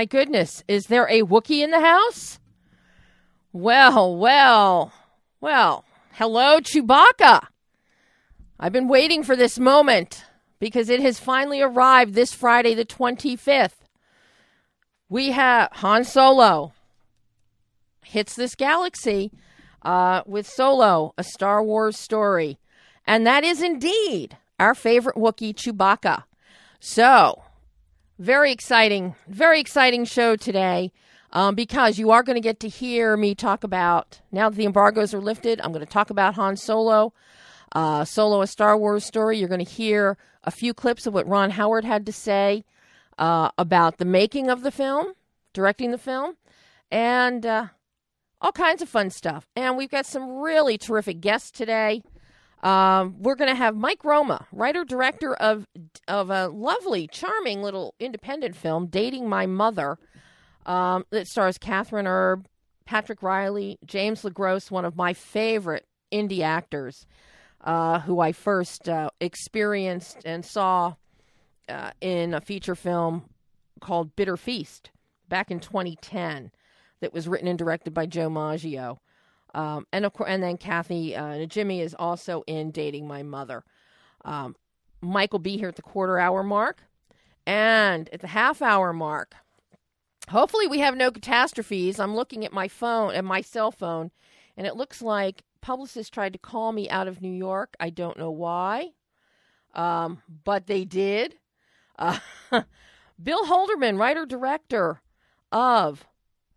My goodness, is there a Wookiee in the house? Well, well, well. Hello, Chewbacca. I've been waiting for this moment because it has finally arrived this Friday, the 25th. We have Han Solo hits this galaxy uh, with Solo, a Star Wars story. And that is indeed our favorite Wookiee, Chewbacca. So, very exciting, very exciting show today um, because you are going to get to hear me talk about, now that the embargoes are lifted, I'm going to talk about Han Solo. Uh, Solo, a Star Wars story. You're going to hear a few clips of what Ron Howard had to say uh, about the making of the film, directing the film, and uh, all kinds of fun stuff. And we've got some really terrific guests today. Um, we're going to have Mike Roma, writer director of of a lovely, charming little independent film, "Dating My Mother," um, that stars Kathryn Erbe, Patrick Riley, James LeGros, one of my favorite indie actors, uh, who I first uh, experienced and saw uh, in a feature film called Bitter Feast back in 2010, that was written and directed by Joe Maggio. Um, and of course, and then Kathy uh, Najimy is also in Dating My Mother. Um, Mike will be here at the quarter hour mark, and at the half hour mark. Hopefully, we have no catastrophes. I'm looking at my phone, at my cell phone, and it looks like publicists tried to call me out of New York. I don't know why, um, but they did. Uh, Bill Holderman, writer director of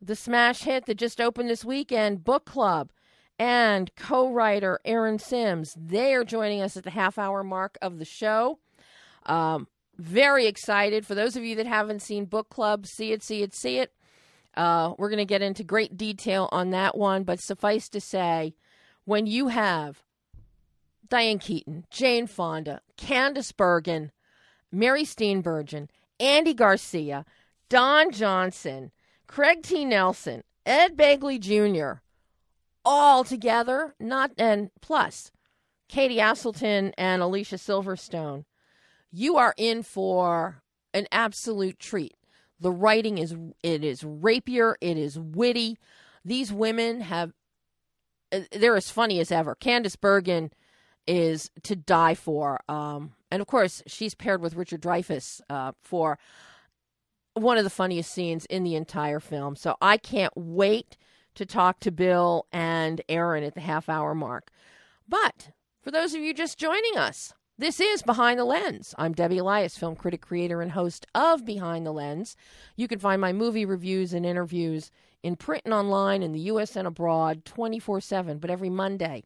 the smash hit that just opened this weekend, Book Club, and co writer Erin Simms. They are joining us at the half hour mark of the show. Um, very excited. For those of you that haven't seen Book Club, see it, see it, see it. Uh, we're going to get into great detail on that one, but suffice to say, when you have Diane Keaton, Jane Fonda, Candice Bergen, Mary Steenburgen, Andy Garcia, Don Johnson, Craig T. Nelson, Ed Begley Jr., all together, not and plus Katie Aselton and Alicia Silverstone, you are in for an absolute treat. The writing is it is rapier, it is witty. These women have uh, they're as funny as ever. Candice Bergen is to die for. Um, and of course, she's paired with Richard Dreyfuss uh, for one of the funniest scenes in the entire film. So I can't wait to talk to Bill and Erin at the half hour mark. But for those of you just joining us, this is Behind the Lens. I'm Debbie Elias, film critic, creator, and host of Behind the Lens. You can find my movie reviews and interviews in print and online in the U.S. and abroad 24 7. But every Monday,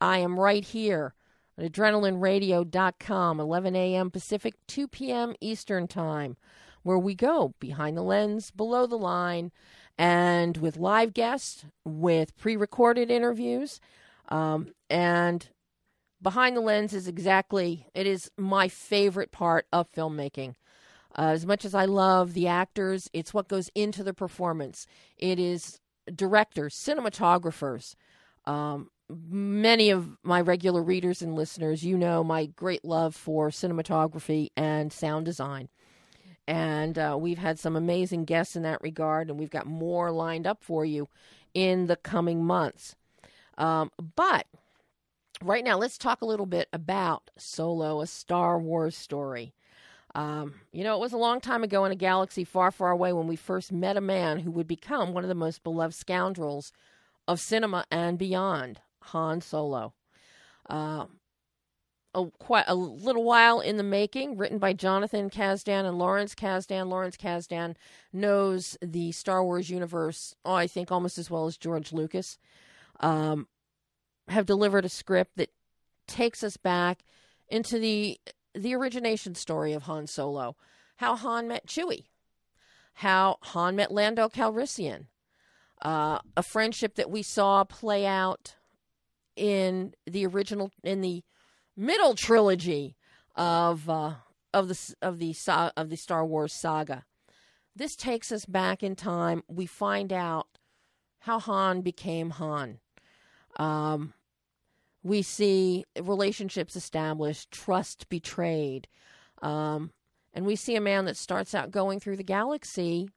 I am right here at adrenalineradio.com, 11 a.m. Pacific, 2 p.m. Eastern Time where we go behind the lens, below the line, and with live guests, with pre recorded interviews. Um, and behind the lens is exactly, it is my favorite part of filmmaking. Uh, as much as I love the actors, it's what goes into the performance. It is directors, cinematographers. Um, many of my regular readers and listeners, you know my great love for cinematography and sound design. And uh, we've had some amazing guests in that regard, and we've got more lined up for you in the coming months. Um, but right now, let's talk a little bit about Solo, a Star Wars story. Um, you know, it was a long time ago in a galaxy far, far away when we first met a man who would become one of the most beloved scoundrels of cinema and beyond, Han Solo. Uh, a, quite a little while in the making, written by Jonathan Kasdan and Lawrence Kasdan. Lawrence Kasdan knows the Star Wars universe, oh, I think, almost as well as George Lucas. Um, have delivered a script that takes us back into the the origination story of Han Solo, how Han met Chewie, how Han met Lando Calrissian, uh, a friendship that we saw play out in the original in the middle trilogy of uh, of the of the of the Star Wars saga. This takes us back in time. We find out how Han became Han. Um, we see relationships established, trust betrayed, um, and we see a man that starts out going through the galaxy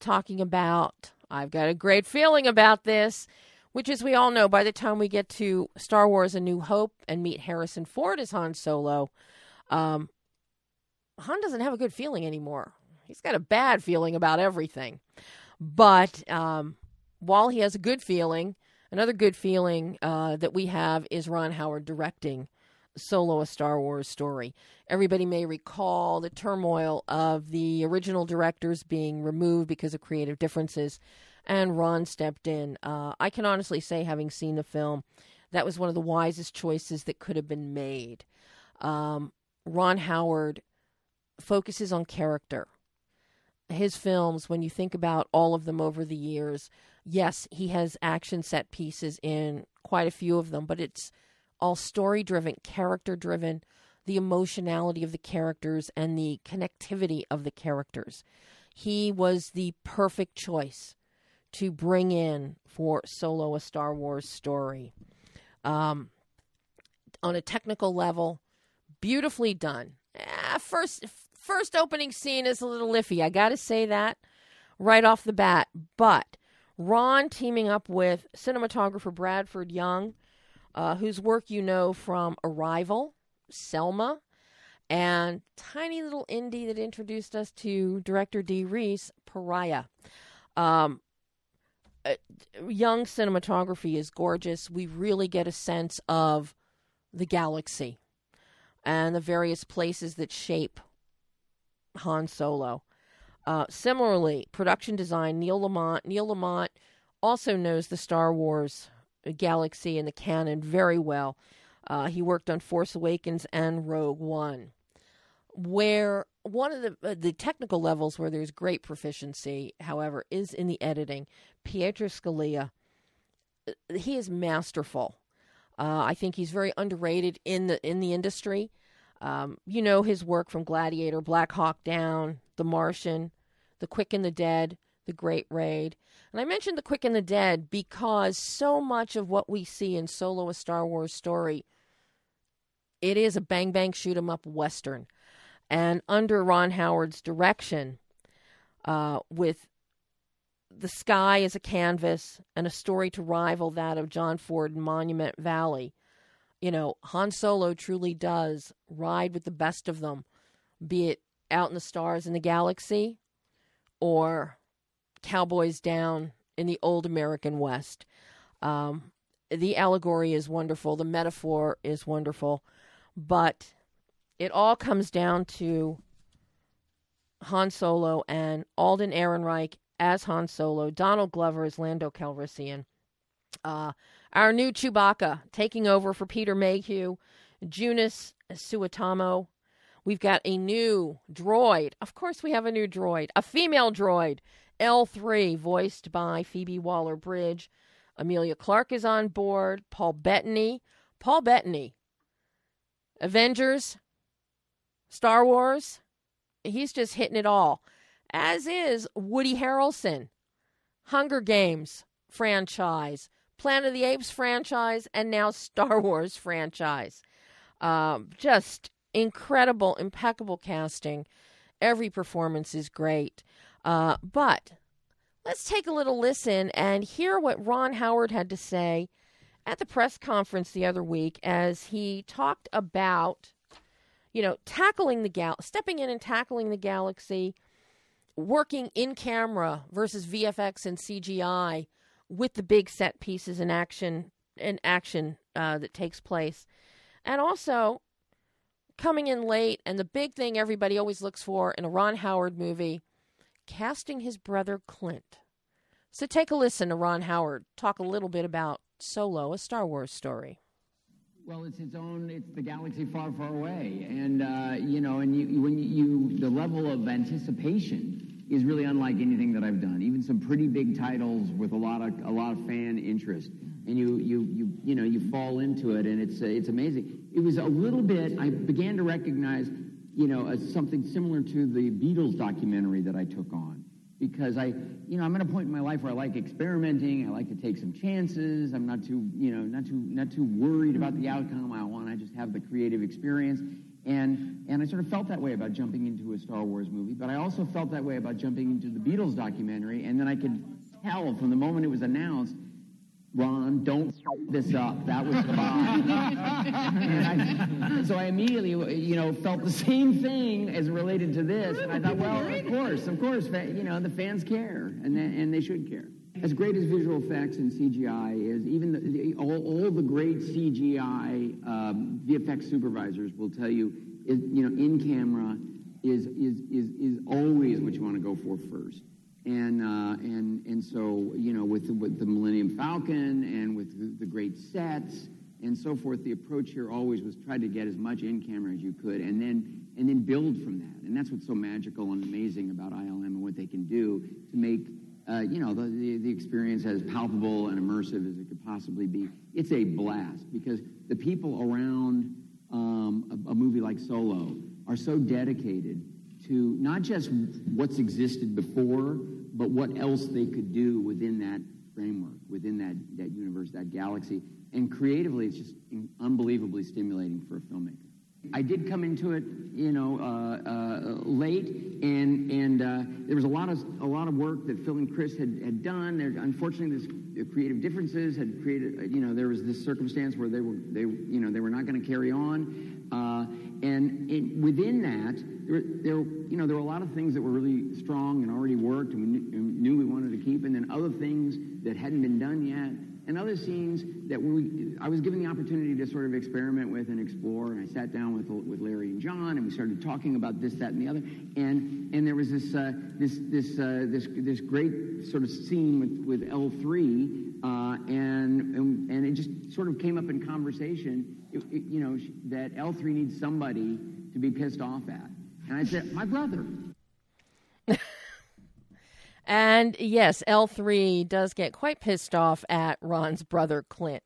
talking about. I've got a great feeling about this, which, as we all know, by the time we get to Star Wars A New Hope and meet Harrison Ford as Han Solo, um, Han doesn't have a good feeling anymore. He's got a bad feeling about everything. But um, while he has a good feeling, another good feeling uh, that we have is Ron Howard directing Solo a Star Wars story. Everybody may recall the turmoil of the original directors being removed because of creative differences, and Ron stepped in. Uh, I can honestly say, having seen the film, that was one of the wisest choices that could have been made. Um, Ron Howard focuses on character. His films, when you think about all of them over the years, yes, he has action set pieces in quite a few of them, but it's all story driven, character driven, the emotionality of the characters and the connectivity of the characters. He was the perfect choice to bring in for Solo a Star Wars story. Um, on a technical level, beautifully done. Eh, first, first opening scene is a little iffy. I got to say that right off the bat. But Ron teaming up with cinematographer Bradford Young uh, whose work you know from Arrival, Selma, and tiny little indie that introduced us to director Dee Rees, Pariah. Um, uh, young cinematography is gorgeous. We really get a sense of the galaxy and the various places that shape Han Solo. Uh, similarly, production design, Neil Lamont. Neil Lamont also knows the Star Wars galaxy and the canon very well. Uh, he worked on Force Awakens and Rogue One, where one of the uh, the technical levels where there's great proficiency, however, is in the editing. Pietro Scalia, uh, he is masterful. Uh, I think he's very underrated in the in the industry. Um, you know his work from Gladiator, Black Hawk Down, The Martian, The Quick and the Dead, The Great Raid. And I mentioned The Quick and the Dead because so much of what we see in Solo a Star Wars story it is a bang bang shoot 'em up western. And under Ron Howard's direction, uh, with the sky as a canvas and a story to rival that of John Ford in Monument Valley, you know, Han Solo truly does ride with the best of them, be it out in the stars in the galaxy or cowboys down in the old American West. Um, the allegory is wonderful, the metaphor is wonderful, but it all comes down to Han Solo and Alden Ehrenreich as Han Solo, Donald Glover as Lando Calrissian. Uh, our new Chewbacca taking over for Peter Mayhew, Joonas Suotamo. We've got a new droid. Of course, we have a new droid, a female droid L3, voiced by Phoebe Waller Bridge. Emilia Clarke is on board. Paul Bettany. Paul Bettany. Avengers, Star Wars. He's just hitting it all. As is Woody Harrelson. Hunger Games franchise, Planet of the Apes franchise, and now Star Wars franchise. Um, just incredible, impeccable casting. Every performance is great. Uh, but let's take a little listen and hear what Ron Howard had to say at the press conference the other week as he talked about, you know, tackling the gal, stepping in and tackling the galaxy, working in camera versus VFX and CGI with the big set pieces and action and action uh, that takes place, and also coming in late. And the big thing everybody always looks for in a Ron Howard movie casting his brother Clint. So take a listen to Ron Howard talk a little bit about Solo, a Star Wars story. Well, it's its own. It's the galaxy far, far away, and uh, you know, and you, when you, the level of anticipation is really unlike anything that I've done. Even some pretty big titles with a lot of a lot of fan interest, and you you you you know you fall into it, and it's it's amazing. It was a little bit. I began to recognize you know, something similar to the Beatles documentary that I took on. Because I, you know, I'm at a point in my life where I like experimenting. I like to take some chances. I'm not too, you know, not too, not too worried about the outcome. I want to just have the creative experience. And, and I sort of felt that way about jumping into a Star Wars movie, but I also felt that way about jumping into the Beatles documentary. And then I could tell from the moment it was announced Ron, don't this up. That was Bob. I, so I immediately, you know, felt the same thing as related to this, and I thought, well, of course, of course, you know, the fans care, and they, and they should care. As great as visual effects and CGI is, even the, all, all, the great CGI um, VFX supervisors will tell you, is, you know, in camera is is is is always what you want to go for first. And, uh, and, and so, you know, with with the Millennium Falcon and with the, the, great sets and so forth, the approach here always was try to get as much in camera as you could and then, and then build from that. And that's what's so magical and amazing about ILM and what they can do to make, uh, you know, the, the, the experience as palpable and immersive as it could possibly be. It's a blast because the people around um, a, a movie like Solo are so dedicated to not just what's existed before, but what else they could do within that framework, within that, that universe, that galaxy. And creatively, it's just unbelievably stimulating for a filmmaker. I did come into it, you know, uh, uh, late, and and uh, there was a lot of a lot of work that Phil and Chris had, had done. There, unfortunately, this creative differences had created, you know, there was this circumstance where they were they you know they were not going to carry on, uh, and in, within that, there, there, you know, there were a lot of things that were really strong and already worked and we knew, and knew we wanted to keep, and then other things that hadn't been done yet, and other scenes that we, I was given the opportunity to sort of experiment with and explore. And I sat down with, with Larry and John, and we started talking about this, that, and the other. And, and there was this, uh, this, this, uh, this, this great sort of scene with, with L3, uh, and, and, and it just sort of came up in conversation, it, it, you know, that L3 needs somebody to be pissed off at. And I said, my brother. And yes, L3 does get quite pissed off at Ron's brother, Clint,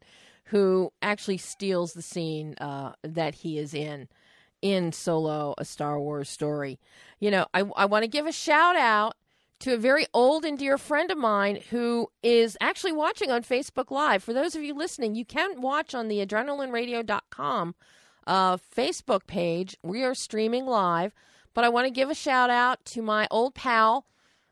who actually steals the scene uh, that he is in in Solo, a Star Wars story. You know, I, I want to give a shout out to a very old and dear friend of mine who is actually watching on Facebook Live. For those of you listening, you can watch on the adrenalineradio.com uh, Facebook page. We are streaming live, but I want to give a shout out to my old pal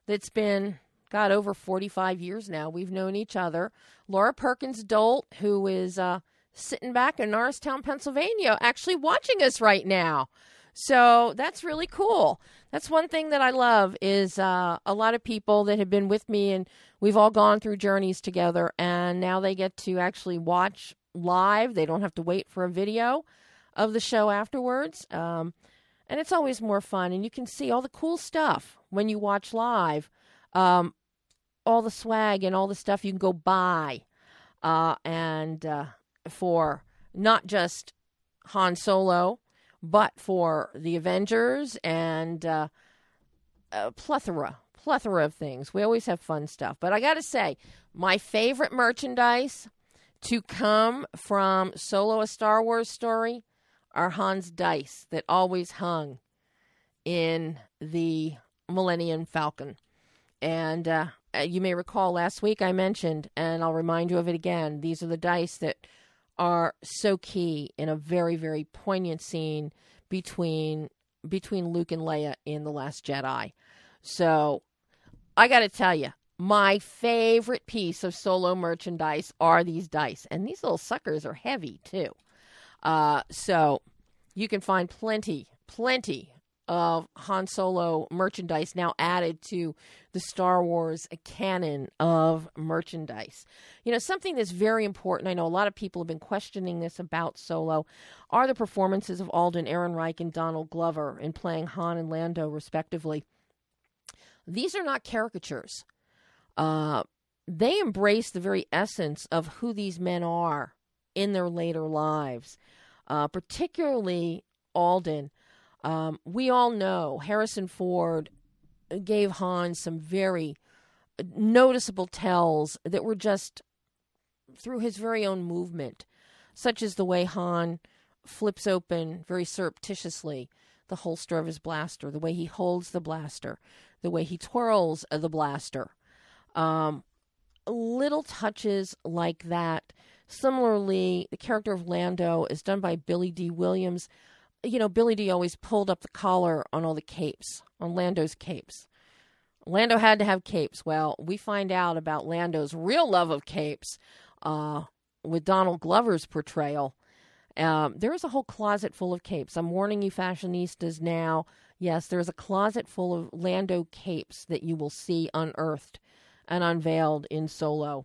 that's been, got over 45 years now. We've known each other. Laura Perkins Dolt, who is uh, sitting back in Norristown, Pennsylvania, actually watching us right now. So that's really cool. That's one thing that I love is uh, a lot of people that have been with me and we've all gone through journeys together and now they get to actually watch live. They don't have to wait for a video of the show afterwards. Um, and it's always more fun and you can see all the cool stuff when you watch live. Um, all the swag and all the stuff you can go buy. Uh, and uh, for not just Han Solo, but for the Avengers and uh, a plethora, plethora of things. We always have fun stuff. But I got to say, my favorite merchandise to come from Solo a Star Wars story are Han's dice that always hung in the Millennium Falcon. And uh, you may recall last week I mentioned, and I'll remind you of it again, these are the dice that are so key in a very very poignant scene between between Luke and Leia in the Last Jedi. So I got to tell you, my favorite piece of solo merchandise are these dice, and these little suckers are heavy too. Uh, so you can find plenty, plenty of Han Solo merchandise now added to the Star Wars canon of merchandise. You know, something that's very important, I know a lot of people have been questioning this about Solo, are the performances of Alden Ehrenreich and Donald Glover in playing Han and Lando, respectively. These are not caricatures. Uh, they embrace the very essence of who these men are in their later lives, uh, particularly Alden. Um, we all know Harrison Ford gave Han some very noticeable tells that were just through his very own movement, such as the way Han flips open very surreptitiously the holster of his blaster, the way he holds the blaster, the way he twirls the blaster. Um, little touches like that. Similarly, the character of Lando is done by Billy Dee Williams you know, Billy Dee always pulled up the collar on all the capes, on Lando's capes. Lando had to have capes. Well, we find out about Lando's real love of capes uh, with Donald Glover's portrayal. Um, there is a whole closet full of capes. I'm warning you, fashionistas, now. Yes, there is a closet full of Lando capes that you will see unearthed and unveiled in Solo,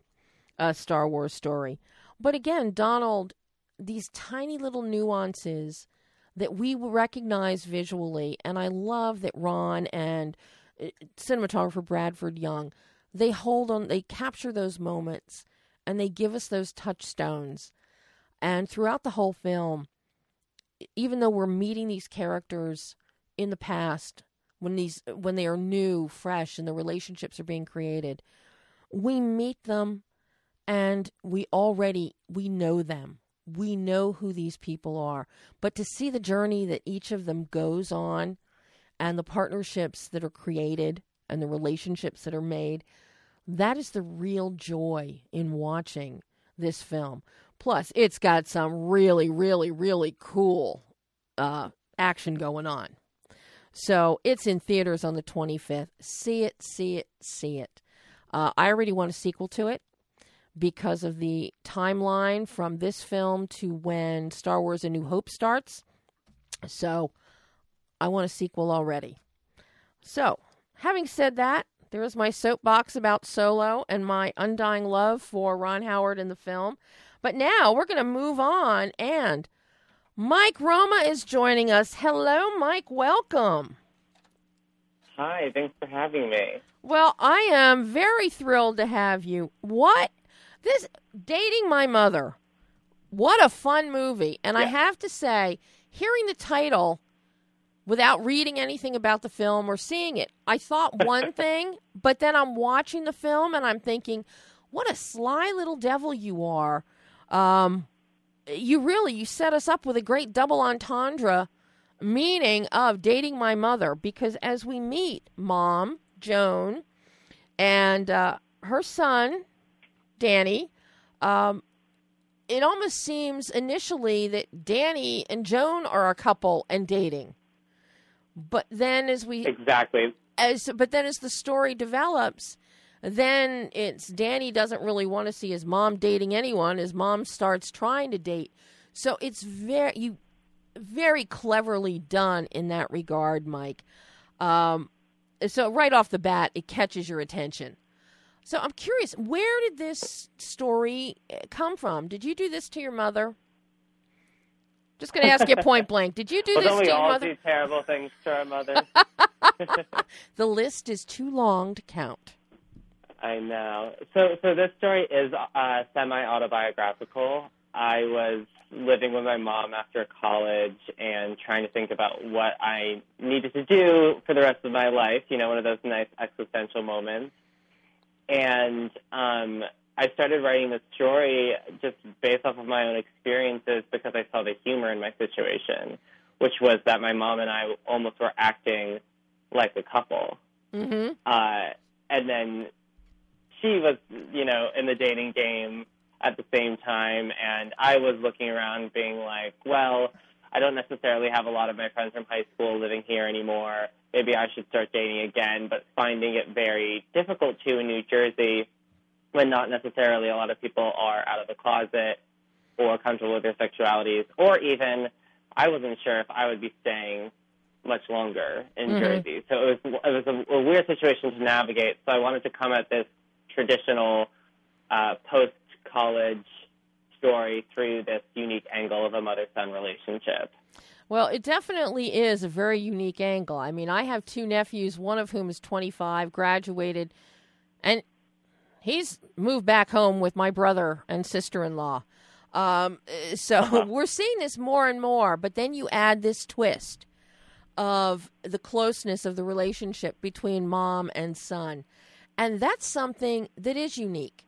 a Star Wars story. But again, Donald, these tiny little nuances that we recognize visually, and I love that Ron and uh, cinematographer Bradford Young, they hold on, they capture those moments, and they give us those touchstones. And throughout the whole film, even though we're meeting these characters in the past, when these when they are new, fresh, and the relationships are being created, we meet them, and we already we know them we know who these people are. But to see the journey that each of them goes on and the partnerships that are created and the relationships that are made, that is the real joy in watching this film. Plus, it's got some really, really, really cool uh, action going on. So it's in theaters on the 25th. See it, see it, see it. Uh, I already want a sequel to it because of the timeline from this film to when Star Wars A New Hope starts. So I want a sequel already. So, having said that, there is my soapbox about Solo and my undying love for Ron Howard in the film. But now we're going to move on, and Mike Roma is joining us. Hello, Mike. Welcome. Hi, thanks for having me. Well, I am very thrilled to have you. What this dating my mother. What a fun movie. And yeah. I have to say, hearing the title without reading anything about the film or seeing it, I thought one thing, but then I'm watching the film and I'm thinking, what a sly little devil you are. Um, you really you set us up with a great double entendre meaning of dating my mother because as we meet mom joan and uh, her son Danny, um, it almost seems initially that Danny and Joan are a couple and dating. But then as we Exactly. As but then as the story develops, then it's Danny doesn't really want to see his mom dating anyone. His mom starts trying to date. So it's very you very cleverly done in that regard, Mike. Um, so right off the bat, it catches your attention. So I'm curious, where did this story uh, come from? Did you do this to your mother? Just going to ask you point blank. Did you do well, this to your mother? we all do terrible things to our mother. the list is too long to count. I know. So, so this story is uh, semi-autobiographical. I was living with my mom after college and trying to think about what I needed to do for the rest of my life. You know, one of those nice existential moments and um, I started writing this story just based off of my own experiences because I saw the humor in my situation, which was that my mom and I almost were acting like a couple. Mm-hmm. Uh, and then she was, you know, in the dating game at the same time, and I was looking around being like, well, I don't necessarily have a lot of my friends from high school living here anymore maybe I should start dating again, but finding it very difficult to in New Jersey when not necessarily a lot of people are out of the closet or comfortable with their sexualities, or even I wasn't sure if I would be staying much longer in mm-hmm. Jersey. So it was it was a, a, weird situation to navigate. So I wanted to come at this traditional uh, post college story through this unique angle of a mother son relationship. Well, it definitely is a very unique angle. I mean, I have two nephews, one of whom is 25, graduated, and he's moved back home with my brother and sister in law. Um, so uh-huh. we're seeing this more and more, but then you add this twist of the closeness of the relationship between mom and son. And that's something that is unique.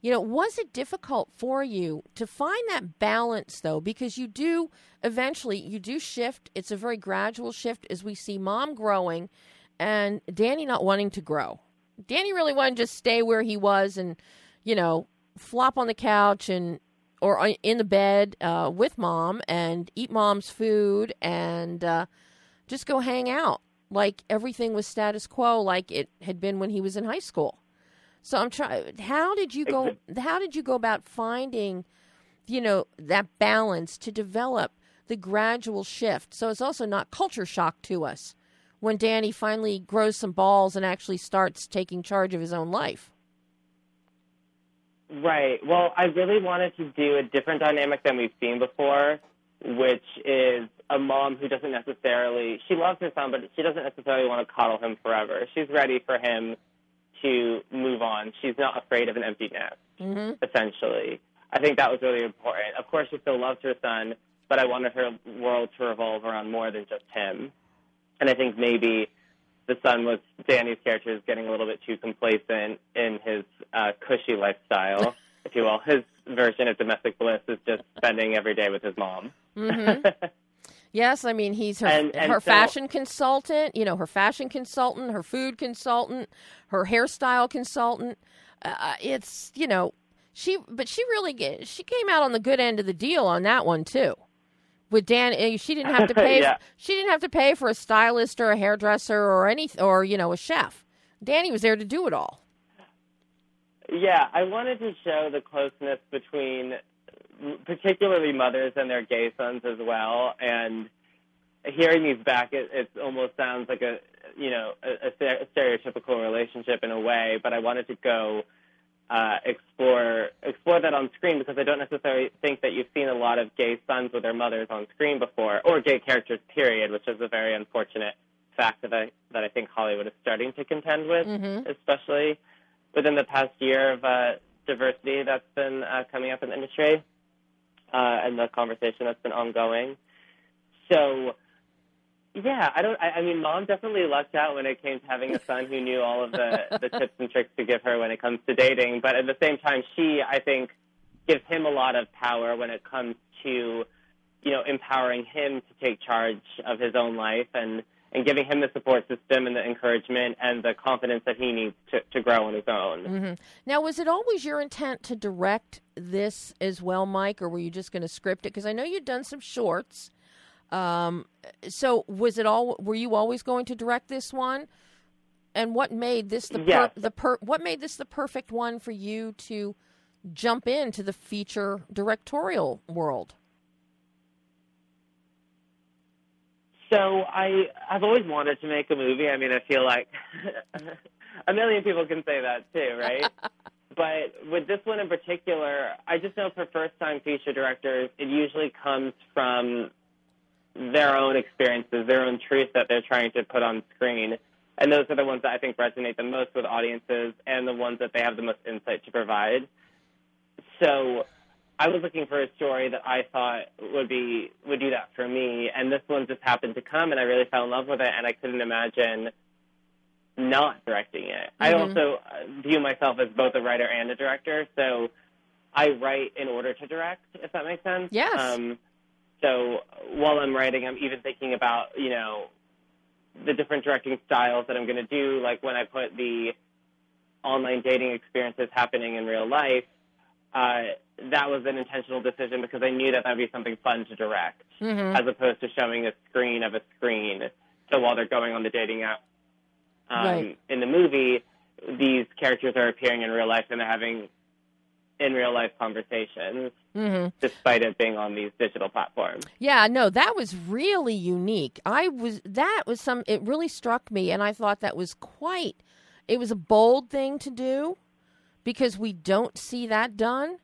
You know, was it difficult for you to find that balance though? Because you do eventually you do shift. It's a very gradual shift as we see mom growing and Danny not wanting to grow. Danny really wanted to just stay where he was and, you know, flop on the couch and or in the bed uh, with mom and eat mom's food and uh, just go hang out like everything was status quo, like it had been when he was in high school. So I'm trying. How did you go? How did you go about finding, you know, that balance to develop the gradual shift? So it's also not culture shock to us when Danny finally grows some balls and actually starts taking charge of his own life. Right. Well, I really wanted to do a different dynamic than we've seen before, which is a mom who doesn't necessarily she loves her son, but she doesn't necessarily want to coddle him forever. She's ready for him to move on. She's not afraid of an empty nest. Mm-hmm. Essentially, I think that was really important. Of course, she still loves her son, but I wanted her world to revolve around more than just him. And I think maybe the son was Danny's character is getting a little bit too complacent in his uh, cushy lifestyle, if you will. His version of domestic bliss is just spending every day with his mom. Mm-hmm. Yes, I mean he's her and, and her so, fashion consultant. You know, her fashion consultant, her food consultant, her hairstyle consultant. Uh, uh it's you know she, but she really she came out on the good end of the deal on that one too. With Dan, eh, she didn't have to pay. yeah. She didn't have to pay for a stylist or a hairdresser or any or you know a chef. Danny was there to do it all. Yeah, I wanted to show the closeness between particularly mothers and their gay sons as well. And hearing these back, it, it almost sounds like a you know a, a stereotypical relationship in a way. But I wanted to go uh, explore explore that on screen because I don't necessarily think that you've seen a lot of gay sons with their mothers on screen before, or gay characters. Period, which is a very unfortunate fact that I that I think Hollywood is starting to contend with, mm-hmm. especially within the past year of uh, diversity that's been uh, coming up in the industry Uh, and the conversation that's been ongoing. So, yeah, I don't. I, I mean, mom definitely lucked out when it came to having a son who knew all of the the tips and tricks to give her when it comes to dating. But at the same time, she, I think, gives him a lot of power when it comes to, you know, empowering him to take charge of his own life and and giving him the support system and the encouragement and the confidence that he needs to, to grow on his own. Mm-hmm. Now, was it always your intent to direct this as well, Mike, or were you just going to script it? Because I know you'd done some shorts. Um, so, was it all? Were you always going to direct this one? And what made this the per, yes. the per, what made this the perfect one for you to jump into the feature directorial world? So I I've always wanted to make a movie. I mean, I feel like a million people can say that too, right? but with this one in particular, I just know for first-time feature directors, it usually comes from their own experiences, their own truth that they're trying to put on screen. And those are the ones that I think resonate the most with audiences and the ones that they have the most insight to provide. So I was looking for a story that I thought would be would do that for me, and this one just happened to come, and I really fell in love with it, and I couldn't imagine not directing it. Mm-hmm. I also uh, view myself as both a writer and a director, so I write in order to direct, if that makes sense. Yes. Um, so while I'm writing, I'm even thinking about you know the different directing styles that I'm going to do. Like when I put the online dating experiences happening in real life uh, that was an intentional decision because I knew that that would be something fun to direct, mm-hmm. as opposed to showing a screen of a screen. So while they're going on the dating app um, right. in the movie, these characters are appearing in real life and they're having in real life conversations, mm-hmm. despite it being on these digital platforms. Yeah, no, that was really unique. I was that was some. It really struck me, and I thought that was quite. It was a bold thing to do because we don't see that done.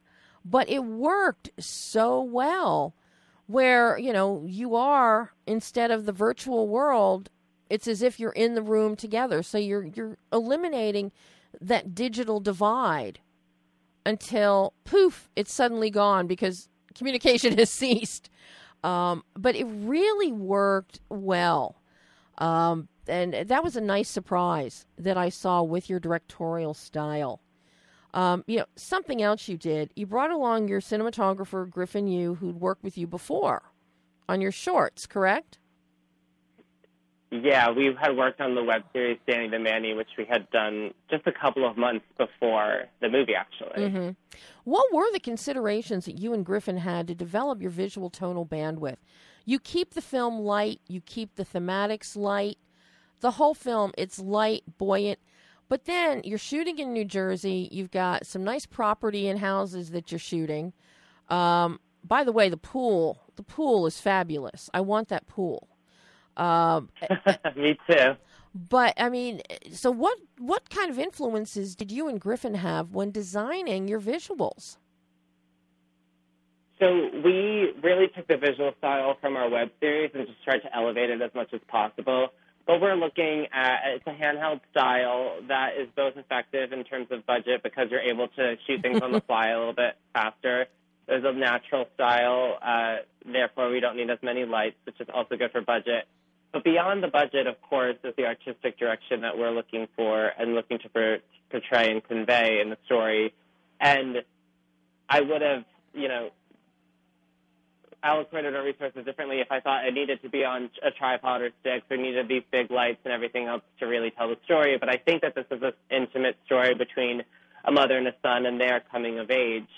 But it worked so well where, you know, you are instead of the virtual world, it's as if you're in the room together. So you're you're eliminating that digital divide until poof, it's suddenly gone because communication has ceased. Um, but it really worked well. Um, and that was a nice surprise that I saw with your directorial style. Um, you know, something else you did, you brought along your cinematographer, Griffin Yu, who'd worked with you before on your shorts, correct? Yeah, we had worked on the web series Danny the Manny, which we had done just a couple of months before the movie, actually. Mm-hmm. What were the considerations that you and Griffin had to develop your visual tonal bandwidth? You keep the film light, you keep the thematics light. The whole film, it's light, buoyant. But then you're shooting in New Jersey. You've got some nice property and houses that you're shooting. Um, by the way, the pool, the pool is fabulous. I want that pool. Um, Me too. But I mean, so what? What kind of influences did you and Griffin have when designing your visuals? So we really took the visual style from our web series and just tried to elevate it as much as possible. But we're looking at it's a handheld style that is both effective in terms of budget because you're able to shoot things on the fly a little bit faster. There's a natural style, uh, therefore we don't need as many lights, which is also good for budget. But beyond the budget, of course, is the artistic direction that we're looking for and looking to per- portray and convey in the story. And I would have, you know, allocated our resources differently if I thought it needed to be on a tripod or sticks or needed these big lights and everything else to really tell the story. But I think that this is an intimate story between a mother and a son and their coming of age.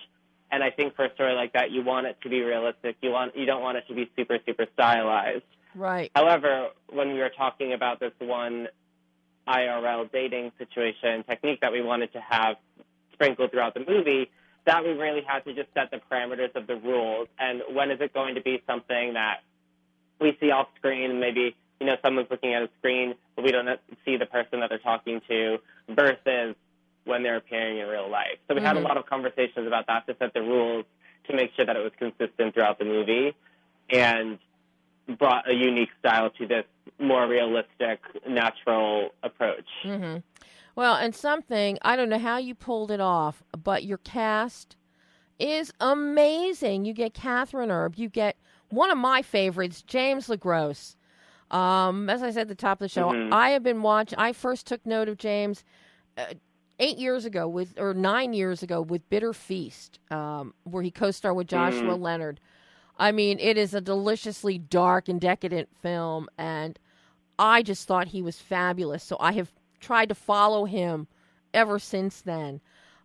And I think for a story like that, you want it to be realistic. You want you don't want it to be super super stylized. Right. However, when we were talking about this one IRL dating situation technique that we wanted to have sprinkled throughout the movie, that we really had to just set the parameters of the rules. And when is it going to be something that we see off screen maybe, you know, someone's looking at a screen, but we don't see the person that they're talking to versus when they're appearing in real life. So we mm-hmm. had a mm-hmm. lot of conversations about that to set the rules to make sure that it was consistent throughout the movie. And brought a unique style to this more realistic, natural approach. Mm-hmm. Well, and something, I don't know how you pulled it off, but your cast is amazing. You get Kathryn Erbe, you get one of my favorites, James LeGros. Um, as I said at the top of the show, mm-hmm. I have been watching, I first took note of James uh, eight years ago with, or nine years ago with Bitter Feast, um, where he co starred with Joshua mm-hmm. Leonard. I mean, it is a deliciously dark and decadent film, and I just thought he was fabulous. So I have tried to follow him ever since then.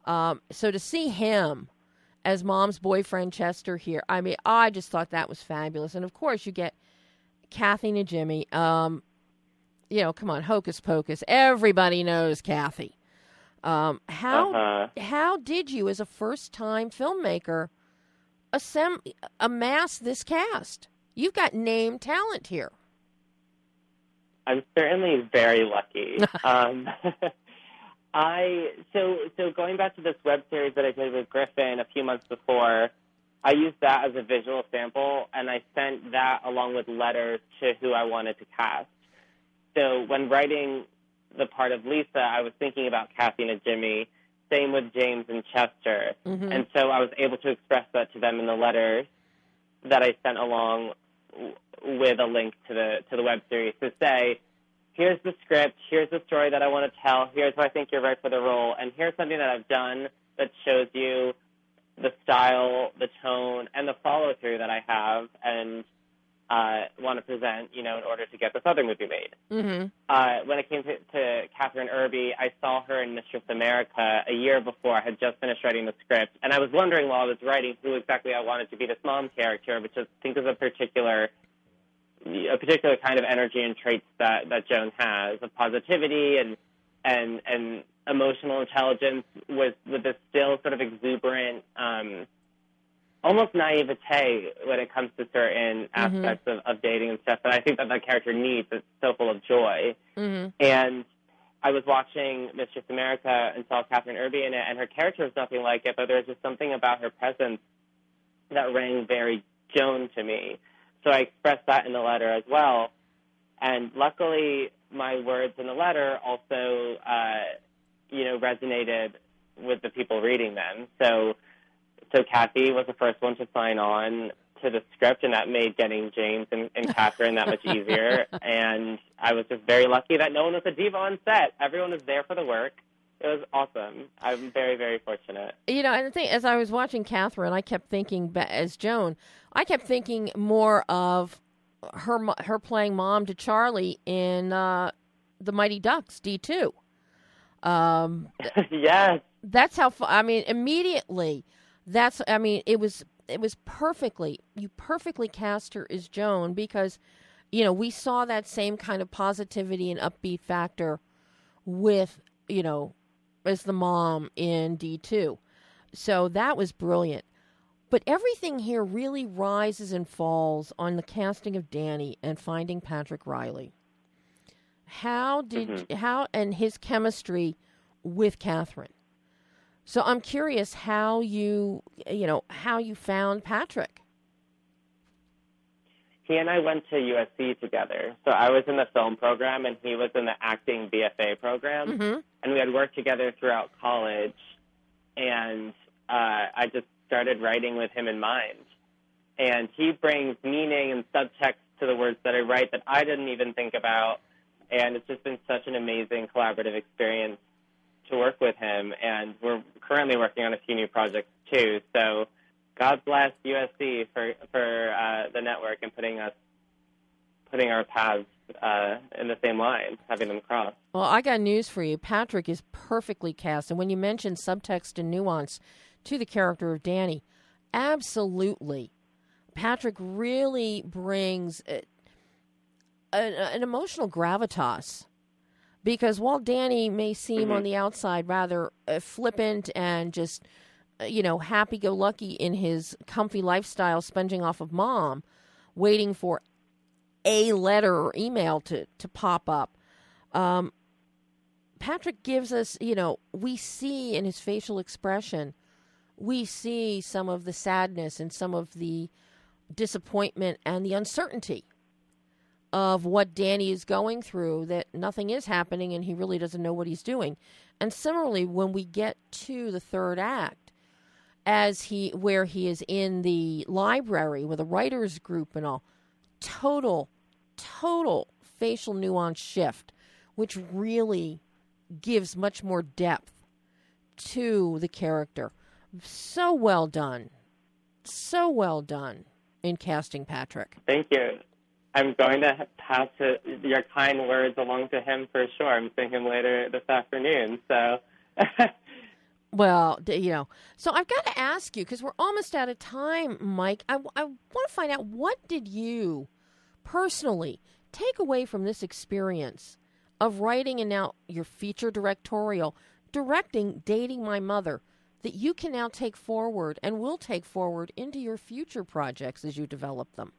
Um, so to see him as mom's boyfriend Chester here, I mean, I just thought that was fabulous. And of course, you get Kathy Najimy. Um, you know, come on, hocus pocus. Everybody knows Kathy. Um, how uh-huh. how did you, as a first time filmmaker? assemb- amass this cast. You've got name talent here. I'm certainly very lucky. um, I so so going back to this web series that I did with Griffin a few months before, I used that as a visual sample, and I sent that along with letters to who I wanted to cast. So when writing the part of Lisa, I was thinking about Kathy Najimy. same with James and Chester. Mm-hmm. And so I was able to express that to them in the letters that I sent along with a link to the to the web series to say, here's the script, here's the story that I want to tell, here's why I think you're right for the role, and here's something that I've done that shows you the style, the tone, and the follow through that I have, and uh, want to present, you know, in order to get this other movie made. Mm-hmm. Uh, when it came to, to Kathryn Erbe, I saw her in Mistress America a year before I had just finished writing the script, and I was wondering while I was writing who exactly I wanted to be this mom character, which I think is a particular a particular kind of energy and traits that that Joan has of positivity and and and emotional intelligence with with this still sort of exuberant um, almost naivete when it comes to certain mm-hmm. aspects of, of dating and stuff that I think that that character needs. It's so full of joy. Mm-hmm. And I was watching Mistress America and saw Kathryn Erbe in it, and her character was nothing like it, but there was just something about her presence that rang very Joan to me. So I expressed that in the letter as well. And luckily, my words in the letter also, uh, you know, resonated with the people reading them. So so Kathy was the first one to sign on to the script, and that made getting James and, and Kathryn that much easier. and I was just very lucky that no one was a diva on set. Everyone was there for the work. It was awesome. I'm very, very fortunate. You know, and the thing, as I was watching Kathryn, I kept thinking, as Joan, I kept thinking more of her her playing mom to Charlie in uh, the Mighty Ducks D two. Um, yes. that's how. I mean, immediately. That's. I mean, it was. It was perfectly. You perfectly cast her as Joan because, you know, we saw that same kind of positivity and upbeat factor with, you know, as the mom in D two. So that was brilliant. But everything here really rises and falls on the casting of Danny and finding Patrick Reilly. How did mm-hmm. how and his chemistry with Catherine? So I'm curious how you you know how you found Patrick. He and I went to USC together. So I was in the film program and he was in the acting BFA program. Mm-hmm. And we had worked together throughout college. And uh, I just started writing with him in mind. And he brings meaning and subtext to the words that I write that I didn't even think about. And it's just been such an amazing collaborative experience to work with him. And we're currently working on a few new projects too. So God bless USC for for uh, the network and putting us putting our paths uh, in the same line, having them cross. Well, I got news for you. Patrick is perfectly cast, and when you mention subtext and nuance to the character of Danny, absolutely, Patrick really brings an, an emotional gravitas. Because while Danny may seem on the outside rather uh, flippant and just, uh, you know, happy go lucky in his comfy lifestyle, sponging off of mom, waiting for a letter or email to, to pop up, um, Patrick gives us, you know, we see in his facial expression, we see some of the sadness and some of the disappointment and the uncertainty of what Danny is going through, that nothing is happening and he really doesn't know what he's doing. And similarly, when we get to the third act, as he where he is in the library with a writers group and all, total, total facial nuance shift, which really gives much more depth to the character. So well done. So well done in casting Patrick. Thank you. I'm going to pass your kind words along to him for sure. I'm seeing him later this afternoon. So, Well, you know, so I've got to ask you because we're almost out of time, Mike. I, I want to find out what did you personally take away from this experience of writing and now your feature directorial, directing Dating My Mother, that you can now take forward and will take forward into your future projects as you develop them?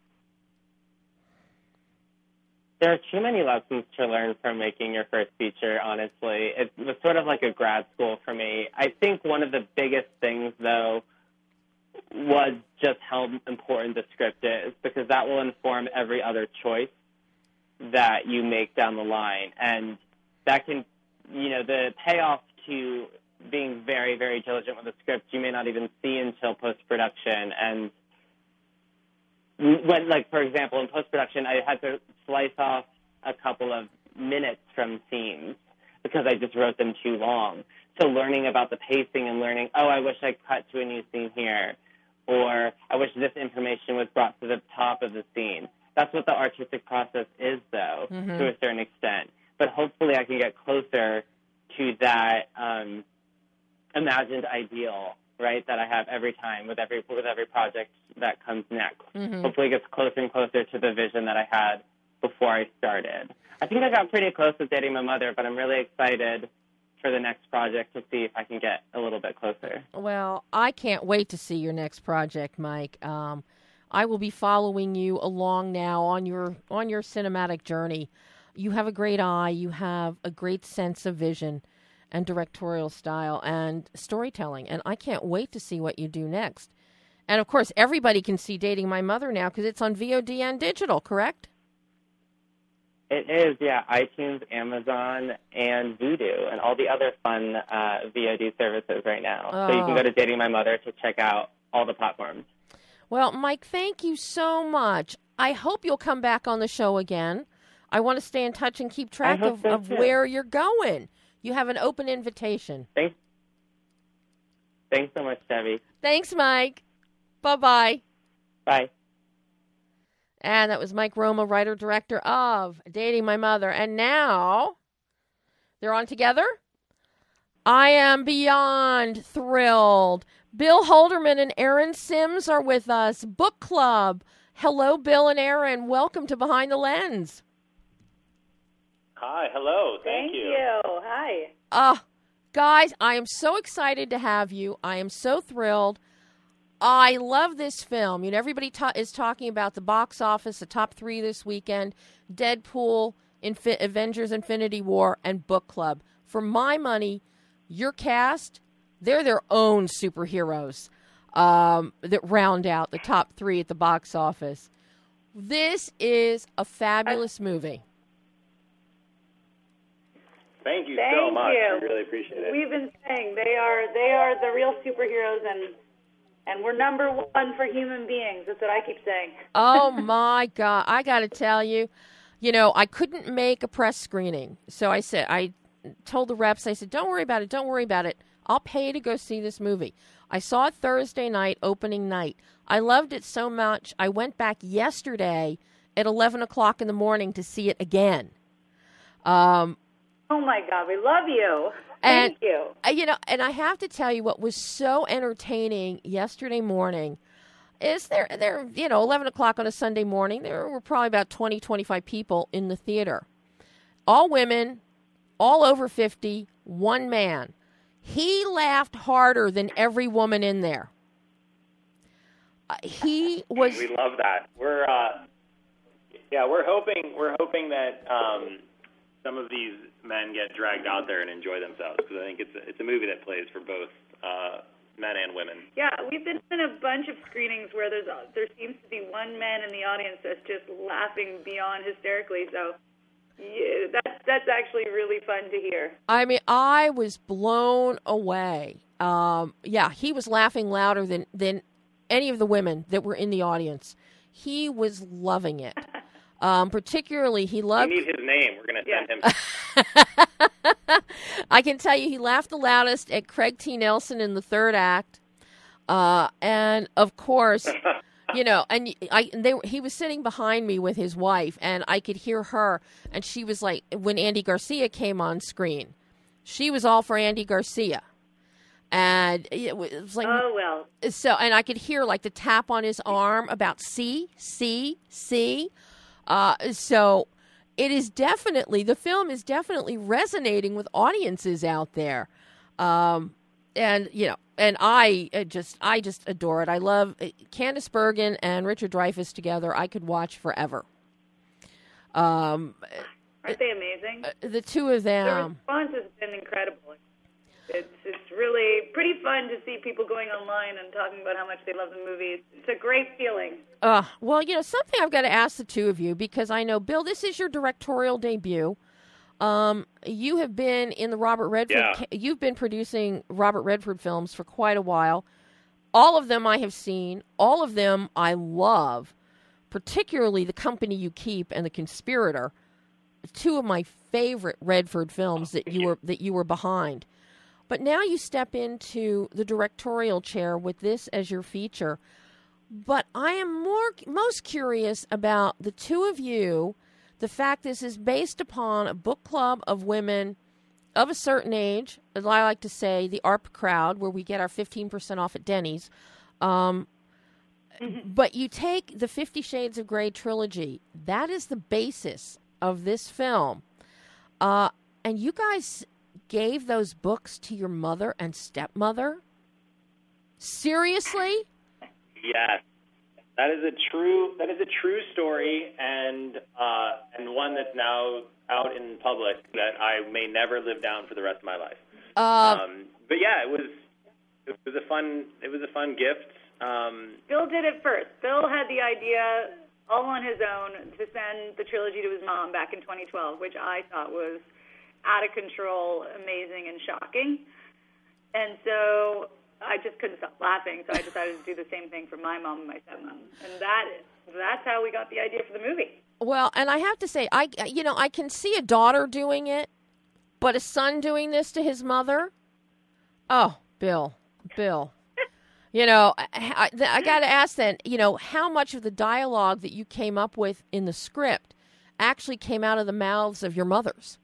There are too many lessons to learn from making your first feature, honestly. It was sort of like a grad school for me. I think one of the biggest things, though, was just how important the script is, because that will inform every other choice that you make down the line. And that can, you know, the payoff to being very, very diligent with the script, you may not even see until post production. And when, like, for example, in post production, I had to slice off a couple of minutes from scenes because I just wrote them too long. So learning about the pacing and learning, oh, I wish I cut to a new scene here, or I wish this information was brought to the top of the scene. That's what the artistic process is, though, to a certain extent. But hopefully, I can get closer to that um, imagined ideal, right? That I have every time with every with every project that comes next. Hopefully, it gets closer and closer to the vision that I had before I started. I think I got pretty close with dating my mother, but I'm really excited for the next project to see if I can get a little bit closer. Well, I can't wait to see your next project, Mike. Um, I will be following you along now on your on your cinematic journey. You have a great eye. You have a great sense of vision and directorial style and storytelling, and I can't wait to see what you do next. And of course, everybody can see Dating My Mother now because it's on VOD and digital. Correct? It is, yeah, iTunes, Amazon, and Vudu, and all the other fun uh, VOD services right now. So you Oh. can go to Dating My Mother to check out all the platforms. Well, Mike, thank you so much. I hope you'll come back on the show again. I want to stay in touch and keep track of, so, of where you're going. You have an open invitation. Thanks. Thanks so much, Debbie. Thanks, Mike. Bye bye. Bye. And that was Mike Roma, writer director of Dating My Mother. And now they're on together. I am beyond thrilled. Bill Holderman and Erin Simms are with us. Book Club. Hello, Bill and Erin. Welcome to Behind the Lens. Hi, hello. Thank, Thank you. Hi. Uh, guys, I am so excited to have you. I am so thrilled. I love this film. You know, everybody ta- is talking about the box office, the top three this weekend Deadpool, Infi- Avengers Infinity War, and Book Club. For my money, your cast, they're their own superheroes um, that round out the top three at the box office. This is a fabulous movie. Thank you Thank so much. you. I really appreciate it. We've been saying they are they are the real superheroes and and we're number one for human beings. That's what I keep saying. oh my god i gotta tell you you know i couldn't make a press screening so i said i told the reps i said don't worry about it don't worry about it i'll pay to go see this movie i saw it thursday night opening night i loved it so much i went back yesterday at 11 o'clock in the morning to see it again um, Oh my God, we love you. And- Thank you. Uh, you know, and I have to tell you what was so entertaining yesterday morning is there there you know 11 o'clock on a sunday morning there were probably about 20 25 people in the theater all women all over 50 one man he laughed harder than every woman in there Uh, he was We love that. We're uh, yeah, we're hoping we're hoping that um, some of these men get dragged out there and enjoy themselves because I think it's a, it's a movie that plays for both uh, men and women. Yeah, we've been in a bunch of screenings where there's a, there seems to be one man in the audience that's just laughing beyond hysterically. So yeah, that's that's actually really fun to hear. I mean, I was blown away. Um, yeah, he was laughing louder than than any of the women that were in the audience. He was loving it. Um, particularly, he We loved. need his name. We're going to send Yeah. him. I can tell you, he laughed the loudest at Craig T. Nelson in the third act, uh, and of course, you know, and I they he was sitting behind me with his wife, and I could hear her, and she was like, when Andy Garcia came on screen, she was all for Andy Garcia, and it was like Oh well. so and I could hear like the tap on his arm about see, see, see. Uh, so it is definitely the film is definitely resonating with audiences out there. Um, and you know, and I uh, just I just adore it. I love uh, Candice Bergen and Richard Dreyfuss together. I could watch forever. Um, Aren't they amazing? the two of The them. response has been incredible. It's it's really pretty fun to see people going online and talking about how much they love the movie. It's, it's a great feeling. Uh, well, you know, something I've got to ask the two of you because I know, Bill, this is your directorial debut. Um, you have been in the Robert Redford. Yeah. You've been producing Robert Redford films for quite a while. All of them I have seen. All of them I love, particularly The Company You Keep and The Conspirator. Two of my favorite Redford films that you were that you were behind. But now you step into the directorial chair with this as your feature. But I am more most curious about the two of you. The fact this is based upon a book club of women of a certain age, as I like to say, the AARP crowd, where we get our 15% off at Denny's. Um, but you take the Fifty Shades of Grey trilogy, that is the basis of this film. Uh, and you guys gave those books to your mother and stepmother? Seriously? Yes, that is a true that is a true story, and uh, and one that's now out in public that I may never live down for the rest of my life. Uh, um, but yeah, it was it was a fun it was a fun gift. Um, Bill did it first. Bill had the idea all on his own to send the trilogy to his mom back in 2012, which I thought was out of control, amazing, and shocking. And so I just couldn't stop laughing, so I decided to do the same thing for my mom and my stepmom. And that that's how we got the idea for the movie. Well, and I have to say, I you know I can see a daughter doing it, but a son doing this to his mother. Oh, Bill, Bill, You know, I, I, I got to ask then, you know, how much of the dialogue that you came up with in the script actually came out of the mouths of your mothers?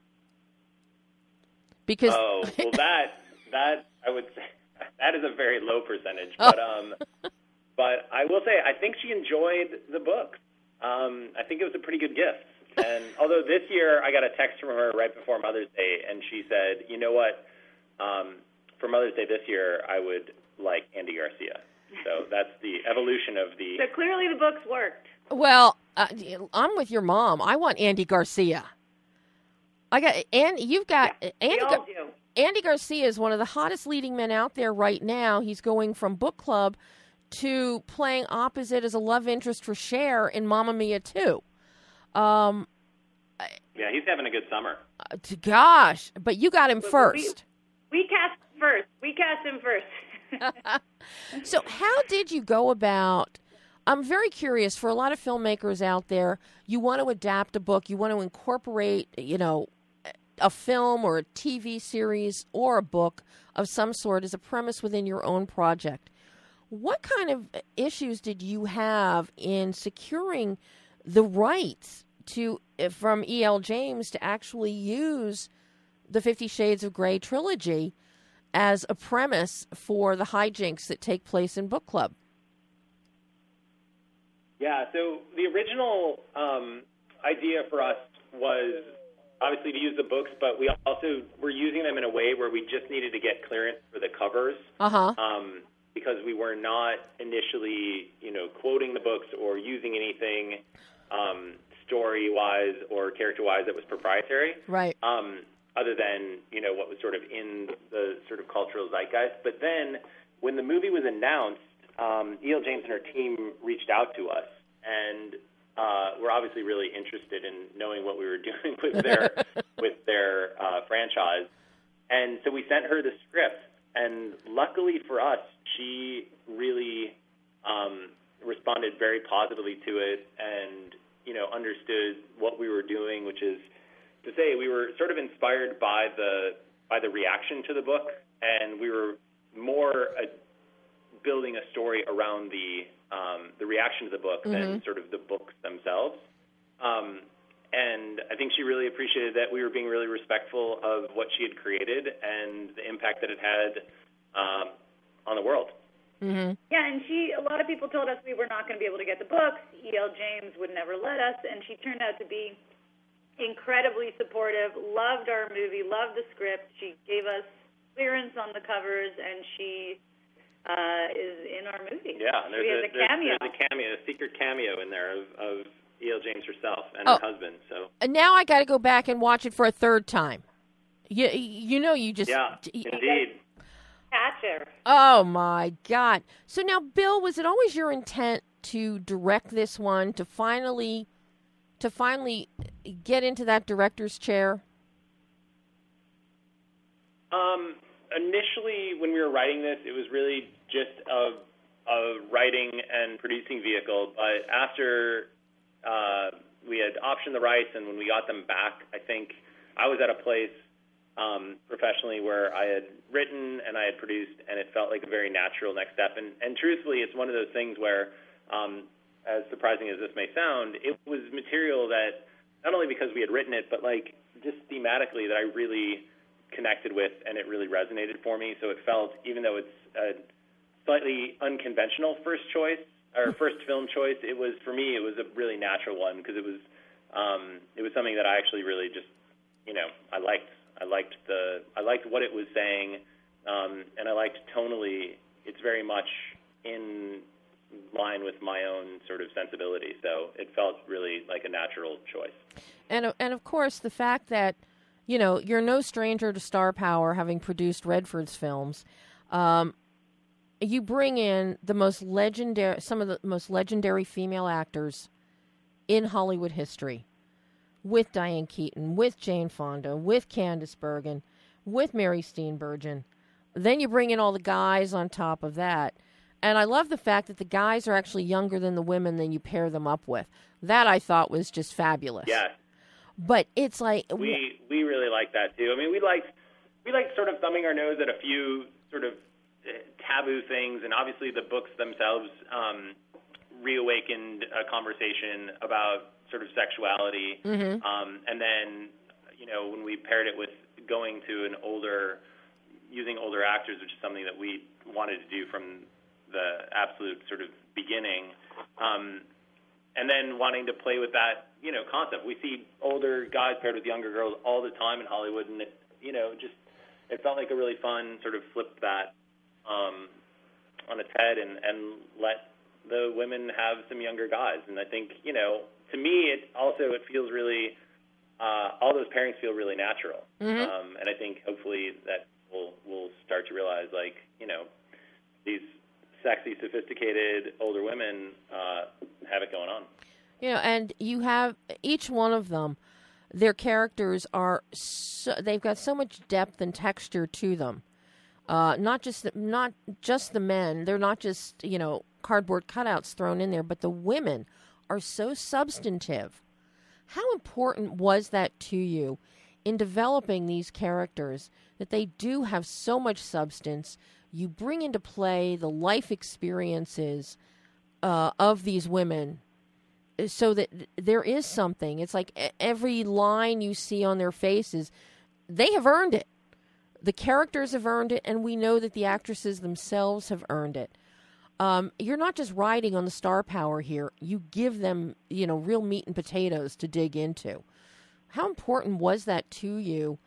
Because oh, well, that that I would say that is a very low percentage, but um, but I will say I think she enjoyed the book. Um, I think it was a pretty good gift. And although this year I got a text from her right before Mother's Day, and she said, "You know what? Um, for Mother's Day this year, I would like Andy Garcia." So that's the evolution of the. So clearly the books worked. Well, uh, I'm with your mom. I want Andy Garcia. I got and you've got yeah, Andy. Do. Andy Garcia is one of the hottest leading men out there right now. He's going from book club to playing opposite as a love interest for Cher in Mamma Mia 2. Um, yeah, he's having a good summer. Uh, gosh, but you got him first. We, we cast him first. We cast him first. so, how did you go about? I'm very curious. For a lot of filmmakers out there, you want to adapt a book, you want to incorporate, you know, a film or a TV series or a book of some sort as a premise within your own project. What kind of issues did you have in securing the rights to from E.L. James to actually use the Fifty Shades of Grey trilogy as a premise for the hijinks that take place in book club? Yeah, so the original um, idea for us was obviously to use the books, but we also were using them in a way where we just needed to get clearance for the covers. Uh-huh. Um, because we were not initially, you know, quoting the books or using anything um, story-wise or character-wise that was proprietary. Right. Um, other than you know what was sort of in the sort of cultural zeitgeist. But then when the movie was announced, um, E.L. James and her team reached out to us and uh, were obviously really interested in knowing what we were doing with their with their uh, franchise. And so we sent her the script, and luckily for us, she really um, responded very positively to it, and you know understood what we were doing, which is to say we were sort of inspired by the by the reaction to the book, and we were more uh, building a story around the um, the reaction to the book mm-hmm. than sort of the books themselves. Um, and I think she really appreciated that we were being really respectful of what she had created and the impact that it had um, on the world. Mm-hmm. Yeah, and she. A lot of people told us we were not going to be able to get the books. E.L. James would never let us, and she turned out to be incredibly supportive. Loved our movie, loved the script. She gave us clearance on the covers, and she uh, is in our movie. Yeah, there's a, a cameo. There's, a cameo, a secret cameo in there of, of E.L. James herself and oh. her husband. So and now I got to go back and watch it for a third time. You you know you just yeah indeed. Catcher. Oh my God! So now, Bill, was it always your intent to direct this one to finally, to finally get into that director's chair? Um, initially, when we were writing this, it was really just a, a writing and producing vehicle. But after uh, we had optioned the rights and when we got them back, I think I was at a place um, professionally where I had written and I had produced, and it felt like a very natural next step. And, and truthfully, it's one of those things where, um, as surprising as this may sound, it was material that not only because we had written it, but like just thematically that I really connected with, and it really resonated for me. So it felt, even though it's a slightly unconventional first choice or first film choice, it was for me it was a really natural one because it was um, it was something that I actually really just you know I liked. I liked the I liked what it was saying, um, and I liked tonally. It's very much in line with my own sort of sensibility. So it felt really like a natural choice. And and of course the fact that you know you're no stranger to star power, having produced Redford's films. Um, you bring in the most legendary, some of the most legendary female actors in Hollywood history, with Diane Keaton, with Jane Fonda, with Candice Bergen, with Mary Steenburgen. Then you bring in all the guys on top of that. And I love the fact that the guys are actually younger than the women than you pair them up with. That I thought was just fabulous. Yeah. But it's like we we really like that too. I mean, we like we like sort of thumbing our nose at a few sort of taboo things, and obviously the books themselves um, reawakened a conversation about sort of sexuality. Mm-hmm. Um, and then, you know, when we paired it with going to an older, using older actors, which is something that we wanted to do from the absolute sort of beginning. Um, and then wanting to play with that, you know, concept. We see older guys paired with younger girls all the time in Hollywood, and it, you know, just it felt like a really fun sort of flip that um, on its head and and let the women have some younger guys. And I think, you know, to me, it also it feels really uh, all those pairings feel really natural. Mhm. Um, and I think hopefully that we'll we'll start to realize like you know these sexy, sophisticated older women uh, have it going on. You know, and you have each one of them. Their characters are so, they've got so much depth and texture to them. Uh, not just the, not just the men. They're not just you know cardboard cutouts thrown in there, but the women are so substantive. How important was that to you in developing these characters that they do have so much substance? You bring into play the life experiences uh, of these women so that there is something. It's like every line you see on their faces, they have earned it. The characters have earned it, and we know that the actresses themselves have earned it. Um, you're not just riding on the star power here. You give them, you know, real meat and potatoes to dig into. How important was that to you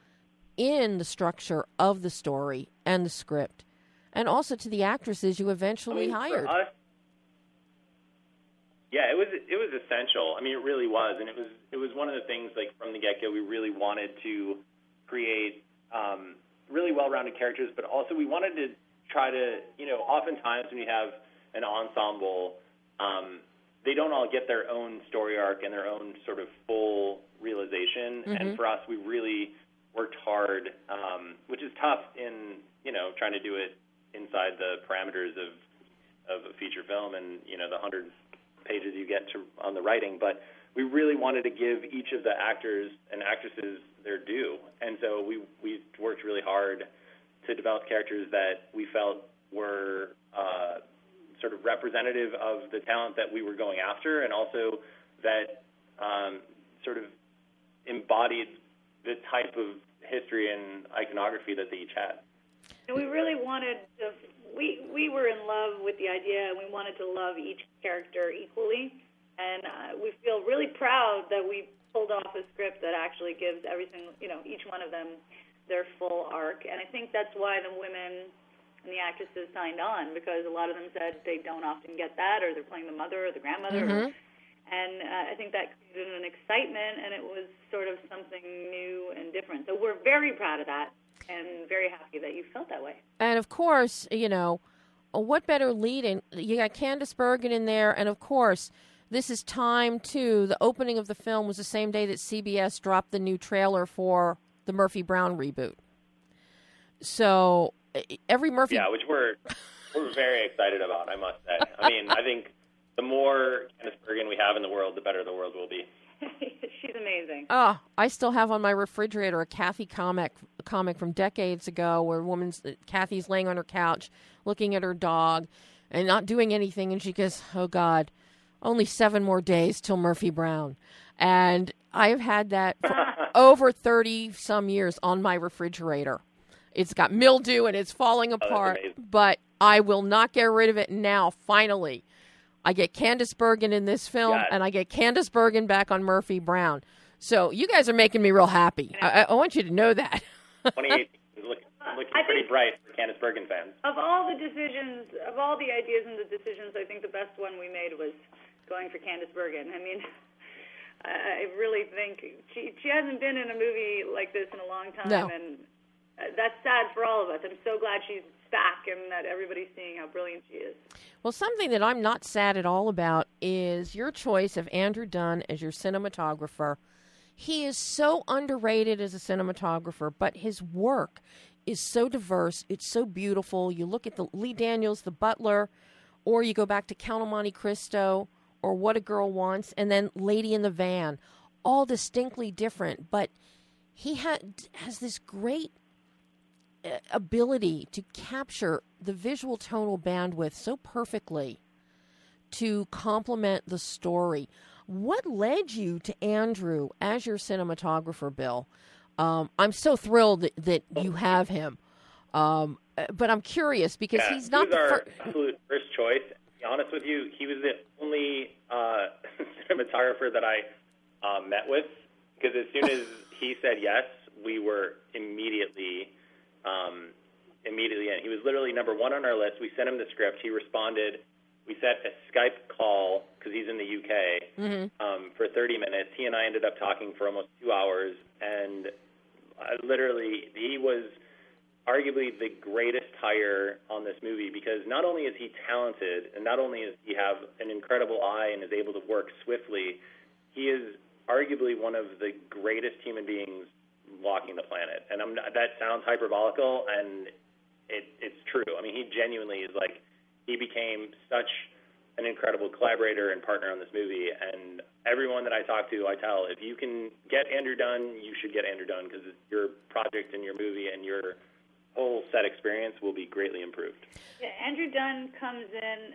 in the structure of the story and the script, and also to the actresses you eventually I mean, hired? Yeah, it was it was essential. I mean, it really was, and it was it was one of the things like from the get go. We really wanted to create um, really well-rounded characters, but also we wanted to try to you know oftentimes when you have an ensemble, um, they don't all get their own story arc and their own sort of full realization. Mhm. And for us, we really worked hard, um, which is tough in you know trying to do it inside the parameters of of a feature film and you know the hundred pages you get to on the writing, but we really wanted to give each of the actors and actresses their due, and so we we worked really hard to develop characters that we felt were uh, sort of representative of the talent that we were going after, and also that um, sort of embodied the type of history and iconography that they each had. And we really wanted to. We we were in love with the idea, and we wanted to love each character equally. And uh, we feel really proud that we pulled off a script that actually gives every single, you know, each one of them their full arc. And I think that's why the women and the actresses signed on because a lot of them said they don't often get that, or they're playing the mother or the grandmother. Mhm. And uh, I think that created an excitement, and it was sort of something new and different. So we're very proud of that, and very happy that you felt that way. And of course, you know, uh, what better lead in? You got Candice Bergen in there, and of course, this is time too. The opening of the film was the same day that CBS dropped the new trailer for the Murphy Brown reboot. So e- every Murphy, Yeah, which we're we're very excited about. I must say. I mean, I think the more Candice Bergen we have in the world, the better the world will be. She's amazing. Oh, I still have on my refrigerator a Kathy comic comic from decades ago where a woman's uh, Kathy's laying on her couch looking at her dog and not doing anything and she goes, "Oh god, only 7 more days till Murphy Brown." And I've had that for over 30 some years on my refrigerator. It's got mildew and it's falling oh, apart, amazing. but I will not get rid of it now finally. I get Candice Bergen in this film, Yes. and I get Candice Bergen back on Murphy Brown. So you guys are making me real happy. I, I want you to know that. 2018 is looking, looking pretty bright for Candice Bergen fans. Of all the decisions, of all the ideas and the decisions, I think the best one we made was going for Candice Bergen. I mean, I I really think she she hasn't been in a movie like this in a long time, No. and uh, that's sad for all of us. I'm so glad she's back and that everybody's seeing how brilliant she is. Well, something that I'm not sad at all about is your choice of Andrew Dunn as your cinematographer. He is so underrated as a cinematographer, but his work is so diverse. It's so beautiful. You look at the Lee Daniels, The Butler, or you go back to Count of Monte Cristo or What a Girl Wants, and then Lady in the Van, all distinctly different. But he ha- has this great ability to capture the visual tonal bandwidth so perfectly to complement the story. What led you to Andrew as your cinematographer, Bill? Um, I'm so thrilled that, that you have him. Um, uh, but I'm curious because yeah, he's not he was our fir- absolute first choice. To be honest with you, he was the only uh, cinematographer that I uh, met with because as soon as he said yes, we were immediately um, immediately in. He was literally number one on our list. We sent him the script. He responded. We set a Skype call because he's in the UK Mm-hmm. um, for 30 minutes. He and I ended up talking for almost two hours, and I literally he was arguably the greatest hire on this movie because not only is he talented and not only does he have an incredible eye and is able to work swiftly, he is arguably one of the greatest human beings walking the planet. And I'm not, that sounds hyperbolical, and it, it's true. I mean, he genuinely is like he became such an incredible collaborator and partner on this movie. And everyone that I talk to, I tell if you can get Andrew Dunn, you should get Andrew Dunn because your project and your movie and your whole set experience will be greatly improved. Yeah, Andrew Dunn comes in.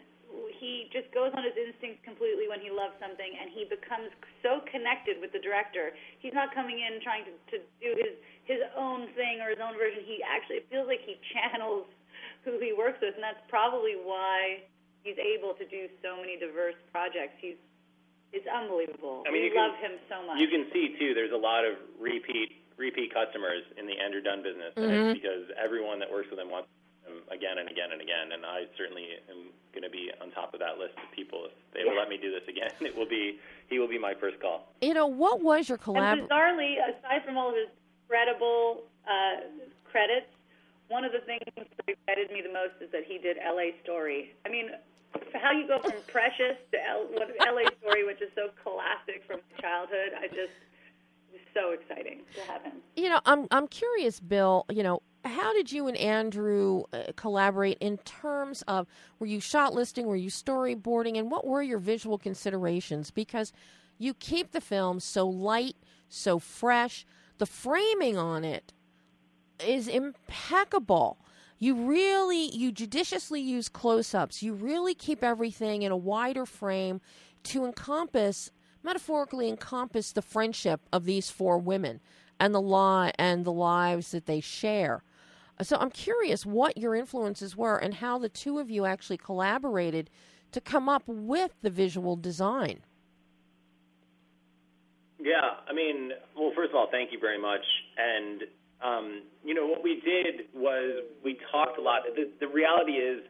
He just goes on his instincts completely when he loves something, and he becomes so connected with the director. He's not coming in trying to, to do his his own thing or his own version. He actually it feels like he channels who he works with, and that's probably why he's able to do so many diverse projects. He's it's unbelievable. I mean, we you can- love him so much. You can see too. There's a lot of repeat repeat customers in the Andrew Dunn business, and Mhm. it's because everyone that works with him wants him again and again and again. And I certainly am going to be on top of that list of people. If they will Yeah. let me do this again, it will be he will be my first call. You know, what was your collab? And bizarrely, aside from all of his credible uh, credits, one of the things that excited me the most is that he did L.A. Story. I mean, how you go from Precious to L- L.A. Story, which is so classic from my childhood, I just it's so exciting to have him. You know, I'm I'm curious, Bill. You know, how did you and Andrew uh, collaborate in terms of were you shot listing, were you storyboarding, and what were your visual considerations? Because you keep the film so light, so fresh. The framing on it is impeccable. You really, you judiciously use close-ups. You really keep everything in a wider frame to encompass, metaphorically encompass the friendship of these four women and the li- and the lives that they share. So I'm curious what your influences were and how the two of you actually collaborated to come up with the visual design. Yeah, I mean, well, first of all, thank you very much. And um, you know, what we did was we talked a lot. The, the reality is,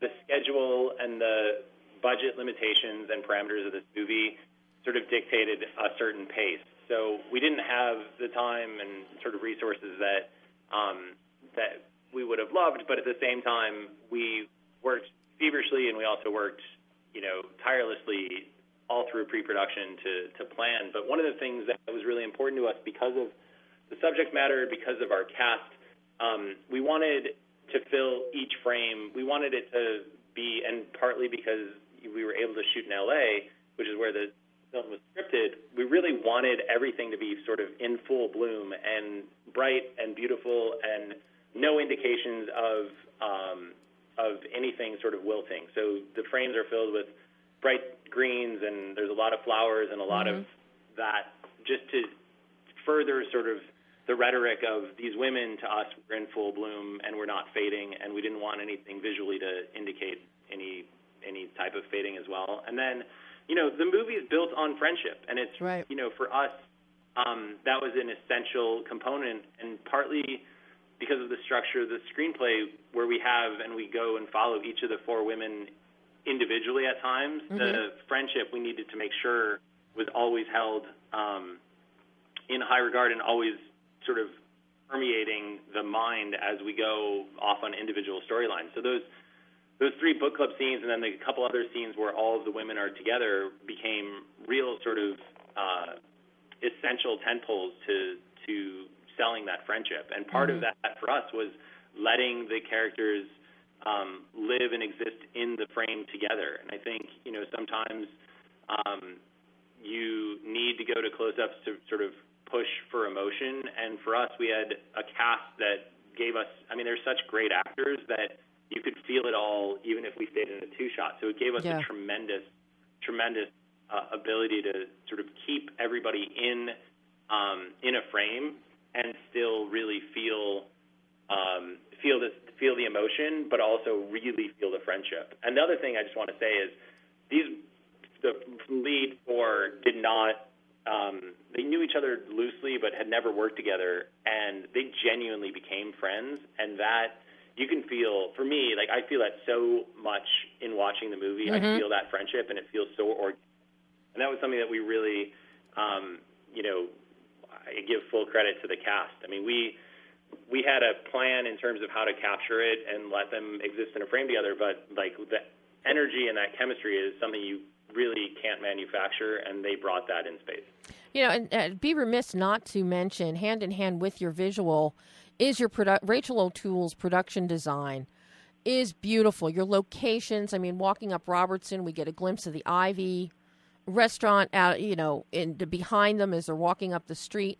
the schedule and the budget limitations and parameters of this movie sort of dictated a certain pace. So we didn't have the time and sort of resources that um, that we would have loved, but at the same time, we worked feverishly and we also worked, you know, tirelessly all through pre-production to, to plan. But one of the things that was really important to us because of the subject matter, because of our cast, um, we wanted to fill each frame. We wanted it to be, and partly because we were able to shoot in LA, which is where the film was scripted, we really wanted everything to be sort of in full bloom and bright and beautiful and no indications of um, of anything sort of wilting. So the frames are filled with bright greens and there's a lot of flowers and a lot of that just to further sort of the rhetoric of these women to us were in full bloom and we're not fading and we didn't want anything visually to indicate any any type of fading as well. And then, you know, the movie is built on friendship and it's Right. you know, for us um, that was an essential component and partly because of the structure of the screenplay where we have and we go and follow each of the four women individually at times, the friendship we needed to make sure was always held um, in high regard and always sort of permeating the mind as we go off on individual storylines. So those those three book club scenes and then the couple other scenes where all of the women are together became real sort of uh, essential tentpoles to to selling that friendship. And part of that for us was letting the characters um, live and exist in the frame together. And I think you know sometimes um, you need to go to close-ups to sort of push for emotion. And for us, we had a cast that gave us. I mean, they're such great actors that you could feel it all, even if we stayed in a two shot. So it gave us Yeah. a tremendous, tremendous uh, ability to sort of keep everybody in um, in a frame and still really feel um, feel this feel the emotion, but also really feel the friendship. And the other thing I just want to say is these the lead four did not um, they knew each other loosely but had never worked together and they genuinely became friends and that you can feel for me like I feel that so much in watching the movie I feel that friendship and it feels so organic and that was something that we really um, you know I give full credit to the cast. I mean we we had a plan in terms of how to capture it and let them exist in a frame together but like the energy and that chemistry is something you really can't manufacture and they brought that in space. You know, and uh, be remiss not to mention, hand in hand with your visual, is your produ- Rachel O'Toole's production design is beautiful. Your locations, I mean, walking up Robertson, we get a glimpse of the Ivy restaurant out, you know, in the, behind them as they're walking up the street.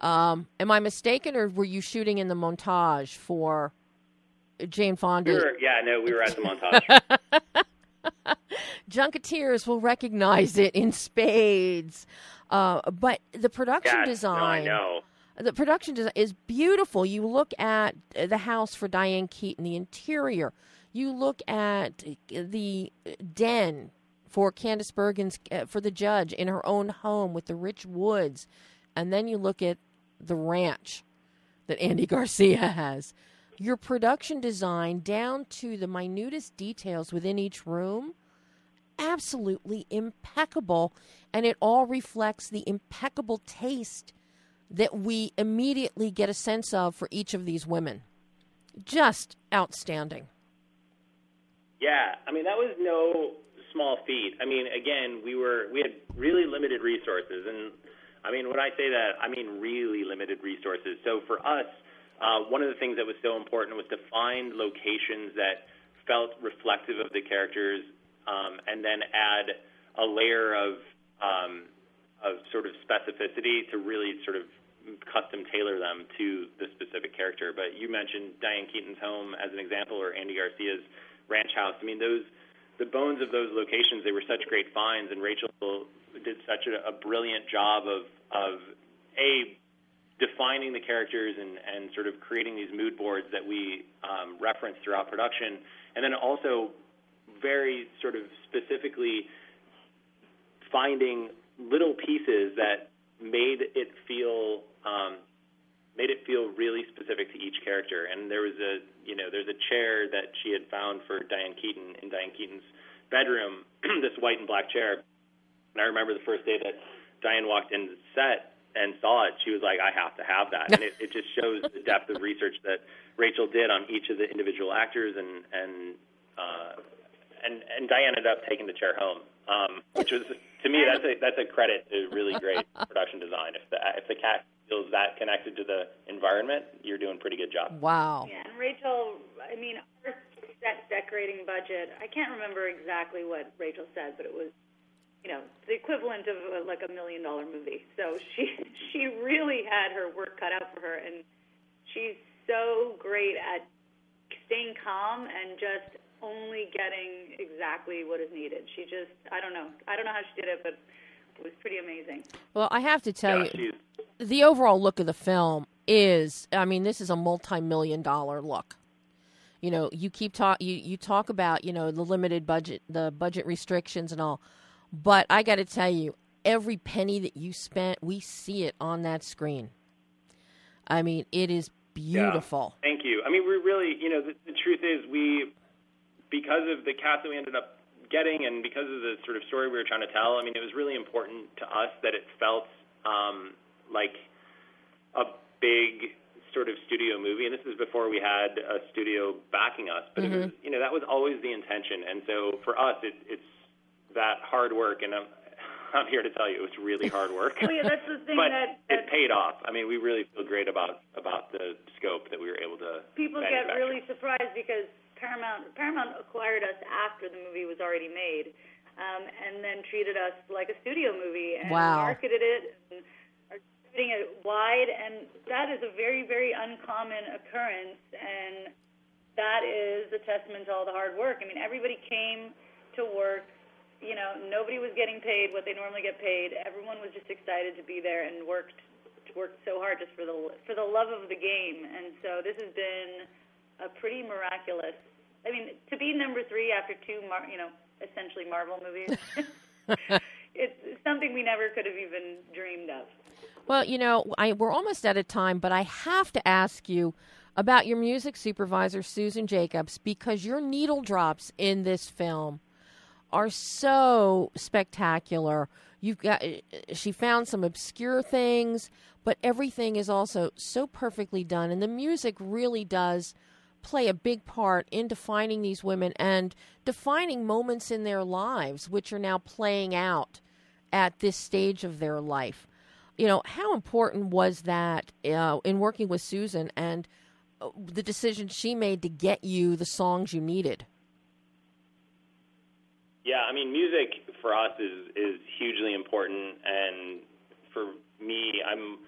Um, am I mistaken, or were you shooting in the montage for Jane Fonda? yeah no we were at the montage Junketeers will recognize it in spades. Uh, but the production yeah, design. no, I know the production design is beautiful. You look at the house for Diane Keaton, the interior. You look at the den for Candice Bergen's uh, for the judge in her own home with the rich woods, and then you look at the ranch that Andy Garcia has. Your production design down to the minutest details within each room absolutely impeccable and it all reflects the impeccable taste that we immediately get a sense of for each of these women. Just outstanding. Yeah, I mean that was no small feat. I mean, again, we were we had really limited resources, and I mean when I say that, I mean really limited resources. So for us, uh, one of the things that was so important was to find locations that felt reflective of the characters, um, and then add a layer of um, of sort of specificity to really sort of custom tailor them to the specific character. But you mentioned Diane Keaton's home as an example, or Andy Garcia's ranch house. I mean, those the bones of those locations they were such great finds, and Rachel did such a, a brilliant job of of a defining the characters and and sort of creating these mood boards that we um, reference throughout production, and then also very sort of specifically finding little pieces that made it feel um, made it feel really specific to each character. And there was a you know there's a chair that she had found for Diane Keaton in Diane Keaton's bedroom, this white and black chair. And I remember the first day that Diane walked into the set and saw it, she was like, "I have to have that." And it, it just shows the depth of research that Rachel did on each of the individual actors, and and uh, and and Diane ended up taking the chair home, um, which was to me that's a that's a credit to really great production design. If the if the cast feels that connected to the environment, you're doing a pretty good job. Wow. Yeah, and Rachel, I mean, our set decorating budget, I can't remember exactly what Rachel said, but it was, you know, the equivalent of uh, like a million dollar movie. So she she really had her work cut out for her, and she's so great at staying calm and just only getting exactly what is needed. She just, I don't know, I don't know how she did it, but it was pretty amazing. Well, I have to tell Yeah, you, she's the overall look of the film is I mean, this is a multi-million dollar look. You know, you keep talk you, you talk about, you know, the limited budget, the budget restrictions and all. But I got to tell you, every penny that you spent, we see it on that screen. I mean, it is beautiful. Thank you. I mean, we really, you know, the, the truth is, we, because of the cast that we ended up getting, and because of the sort of story we were trying to tell, I mean, it was really important to us that it felt um, like a big sort of studio movie. And this is before we had a studio backing us, but it was, you know, that was always the intention. And so for us, it, it's that hard work, and I'm, I'm here to tell you, it was really hard work. Oh yeah, that's the thing but that, it paid off. I mean, we really feel great about about the scope that we were able to. people get really surprised because Paramount Paramount acquired us after the movie was already made, um, and then treated us like a studio movie and Wow. marketed it. And distributing it wide, and that is a very, very uncommon occurrence, and that is a testament to all the hard work. I mean, everybody came to work. You know, nobody was getting paid what they normally get paid. Everyone was just excited to be there and worked worked so hard just for the for the love of the game. And so this has been a pretty miraculous. I mean, to be number three after two, Mar- you know, essentially Marvel movies. it's something we never could have even dreamed of. Well, you know, I, we're almost out of time, but I have to ask you about your music supervisor, Susan Jacobs, because your needle drops in this film are so spectacular. You've got she found some obscure things, but everything is also so perfectly done, and the music really does play a big part in defining these women and defining moments in their lives, which are now playing out at this stage of their life. You know, how important was that uh, in working with Susan and uh, the decision she made to get you the songs you needed? Yeah, I mean, music for us is is hugely important, and for me, I'm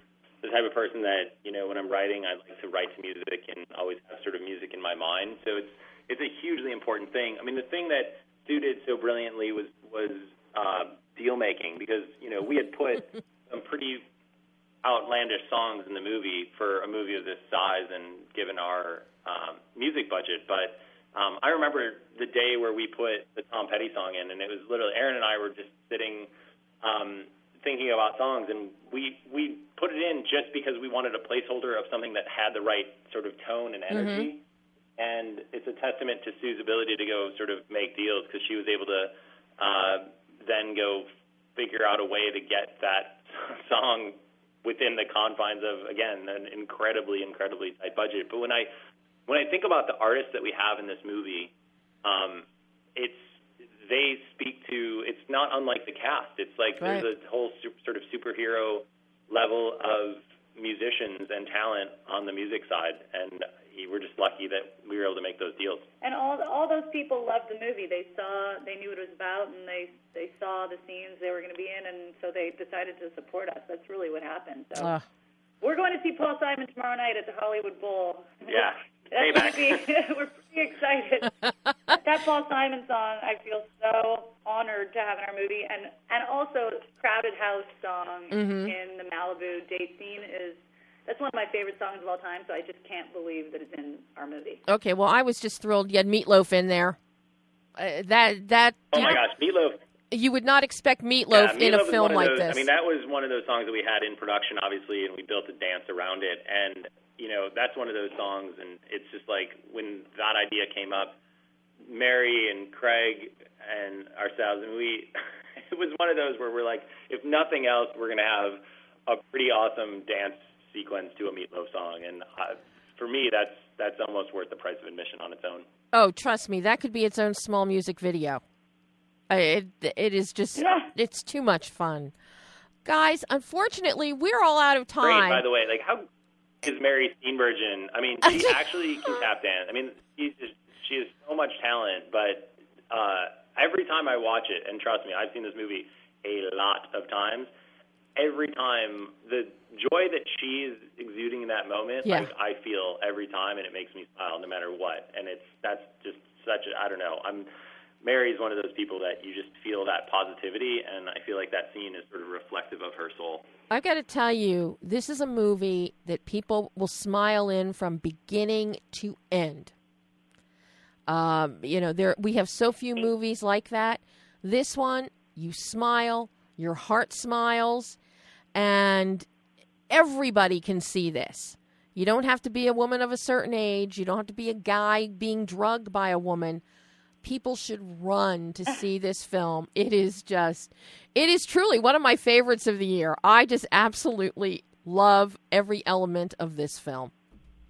the type of person that you know when I'm writing, I like to write to music and always have sort of music in my mind. So it's it's a hugely important thing. I mean, the thing that Sue did so brilliantly was was uh, deal making because you know we had put some pretty outlandish songs in the movie for a movie of this size and given our um, music budget, but um, I remember the day where we put the Tom Petty song in, and it was literally Erin and I were just sitting um, thinking about songs, and we we put it in just because we wanted a placeholder of something that had the right sort of tone and energy. Mm-hmm. And it's a testament to Sue's ability to go sort of make deals because she was able to uh, then go figure out a way to get that song within the confines of again an incredibly incredibly tight budget. But when I when I think about the artists that we have in this movie, um, it's they speak to. It's not unlike the cast. It's like right. there's a whole super, sort of superhero level of musicians and talent on the music side, and we're just lucky that we were able to make those deals. And all all those people loved the movie. They saw, they knew what it was about, and they they saw the scenes they were going to be in, and so they decided to support us. That's really what happened. So. Uh. We're going to see Paul Simon tomorrow night at the Hollywood Bowl. Yeah. That's Be, we're pretty excited. that Paul Simon song, I feel so honored to have in our movie, and and also Crowded House song mm-hmm. in the Malibu date scene is that's one of my favorite songs of all time. So I just can't believe that it's in our movie. Okay, well I was just thrilled you had Meatloaf in there. Uh, that that. Oh my gosh, Meatloaf! You would not expect Meatloaf, yeah, in a film like those, this. I mean, that was one of those songs that we had in production, obviously, and we built a dance around it. And you know, that's one of those songs, and it's just like when that idea came up, Mary and Craig and ourselves, and we, it was one of those where we're like, if nothing else, we're gonna have a pretty awesome dance sequence to a Meatloaf song, and uh, for me, that's that's almost worth the price of admission on its own. Oh, trust me, that could be its own small music video. It it is just yeah. it's too much fun. Guys, unfortunately, we're all out of time. Great, by the way, like how is Mary Steenburgen. I mean, she actually can tap dance. I mean, she's just, she has so much talent, but uh, every time I watch it, and trust me, I've seen this movie a lot of times. Every time, the joy that she is exuding in that moment, yeah. like I feel every time, and it makes me smile no matter what. And it's that's just such a I don't know. I'm Mary's one of those people that you just feel that positivity, and I feel like that scene is sort of reflective of her soul. I got to tell you, this is a movie that people will smile in from beginning to end. Um, you know, there we have so few movies like that. This one, you smile, your heart smiles, and everybody can see this. You don't have to be a woman of a certain age. You don't have to be a guy being drugged by a woman people should run to see this film. It is just, it is truly one of my favorites of the year. I just absolutely love every element of this film.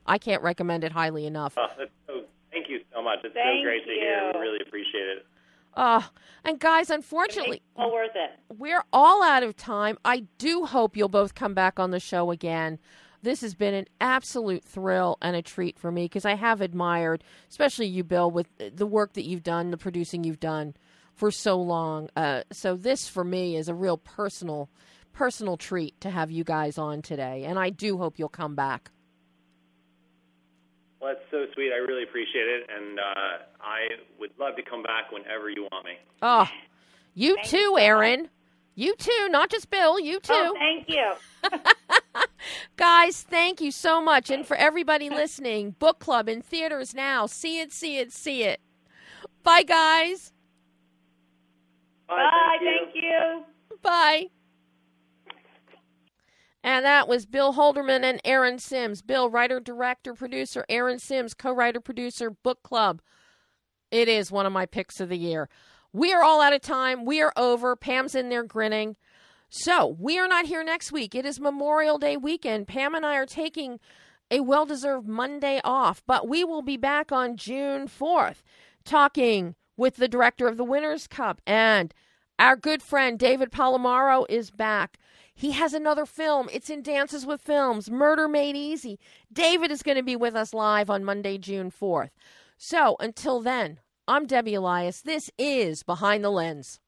I can't recommend it highly enough. Oh, so, thank you so much. It's thank so great you. to hear. We really appreciate it. Uh, and guys, unfortunately, all worth it. We're all out of time. I do hope you'll both come back on the show again this has been an absolute thrill and a treat for me because I have admired, especially you, Bill, with the work that you've done, the producing you've done for so long. Uh, so this for me is a real personal, personal treat to have you guys on today, and I do hope you'll come back. Well, that's so sweet. I really appreciate it, and uh, I would love to come back whenever you want me. Oh, you too, Erin. You too, not just Bill. You too. Oh, thank you. Guys, thank you so much. And for everybody listening, book club in theaters now. See it, see it, see it. Bye, guys. Bye. Thank you. Bye. And that was Bill Holderman and Erin Simms. Bill, writer, director, producer. Erin Simms, co writer, producer, book club. It is one of my picks of the year. We are all out of time. We are over. Pam's in there grinning. So we are not here next week. It is Memorial Day weekend. Pam and I are taking a well deserved Monday off, but we will be back on June 4th talking with the director of the Winners' Cup. And our good friend David Palomaro is back. He has another film. It's in Dances with Films, Murder Made Easy. David is going to be with us live on Monday, June 4th. So until then, I'm Debbie Elias. This is Behind the Lens.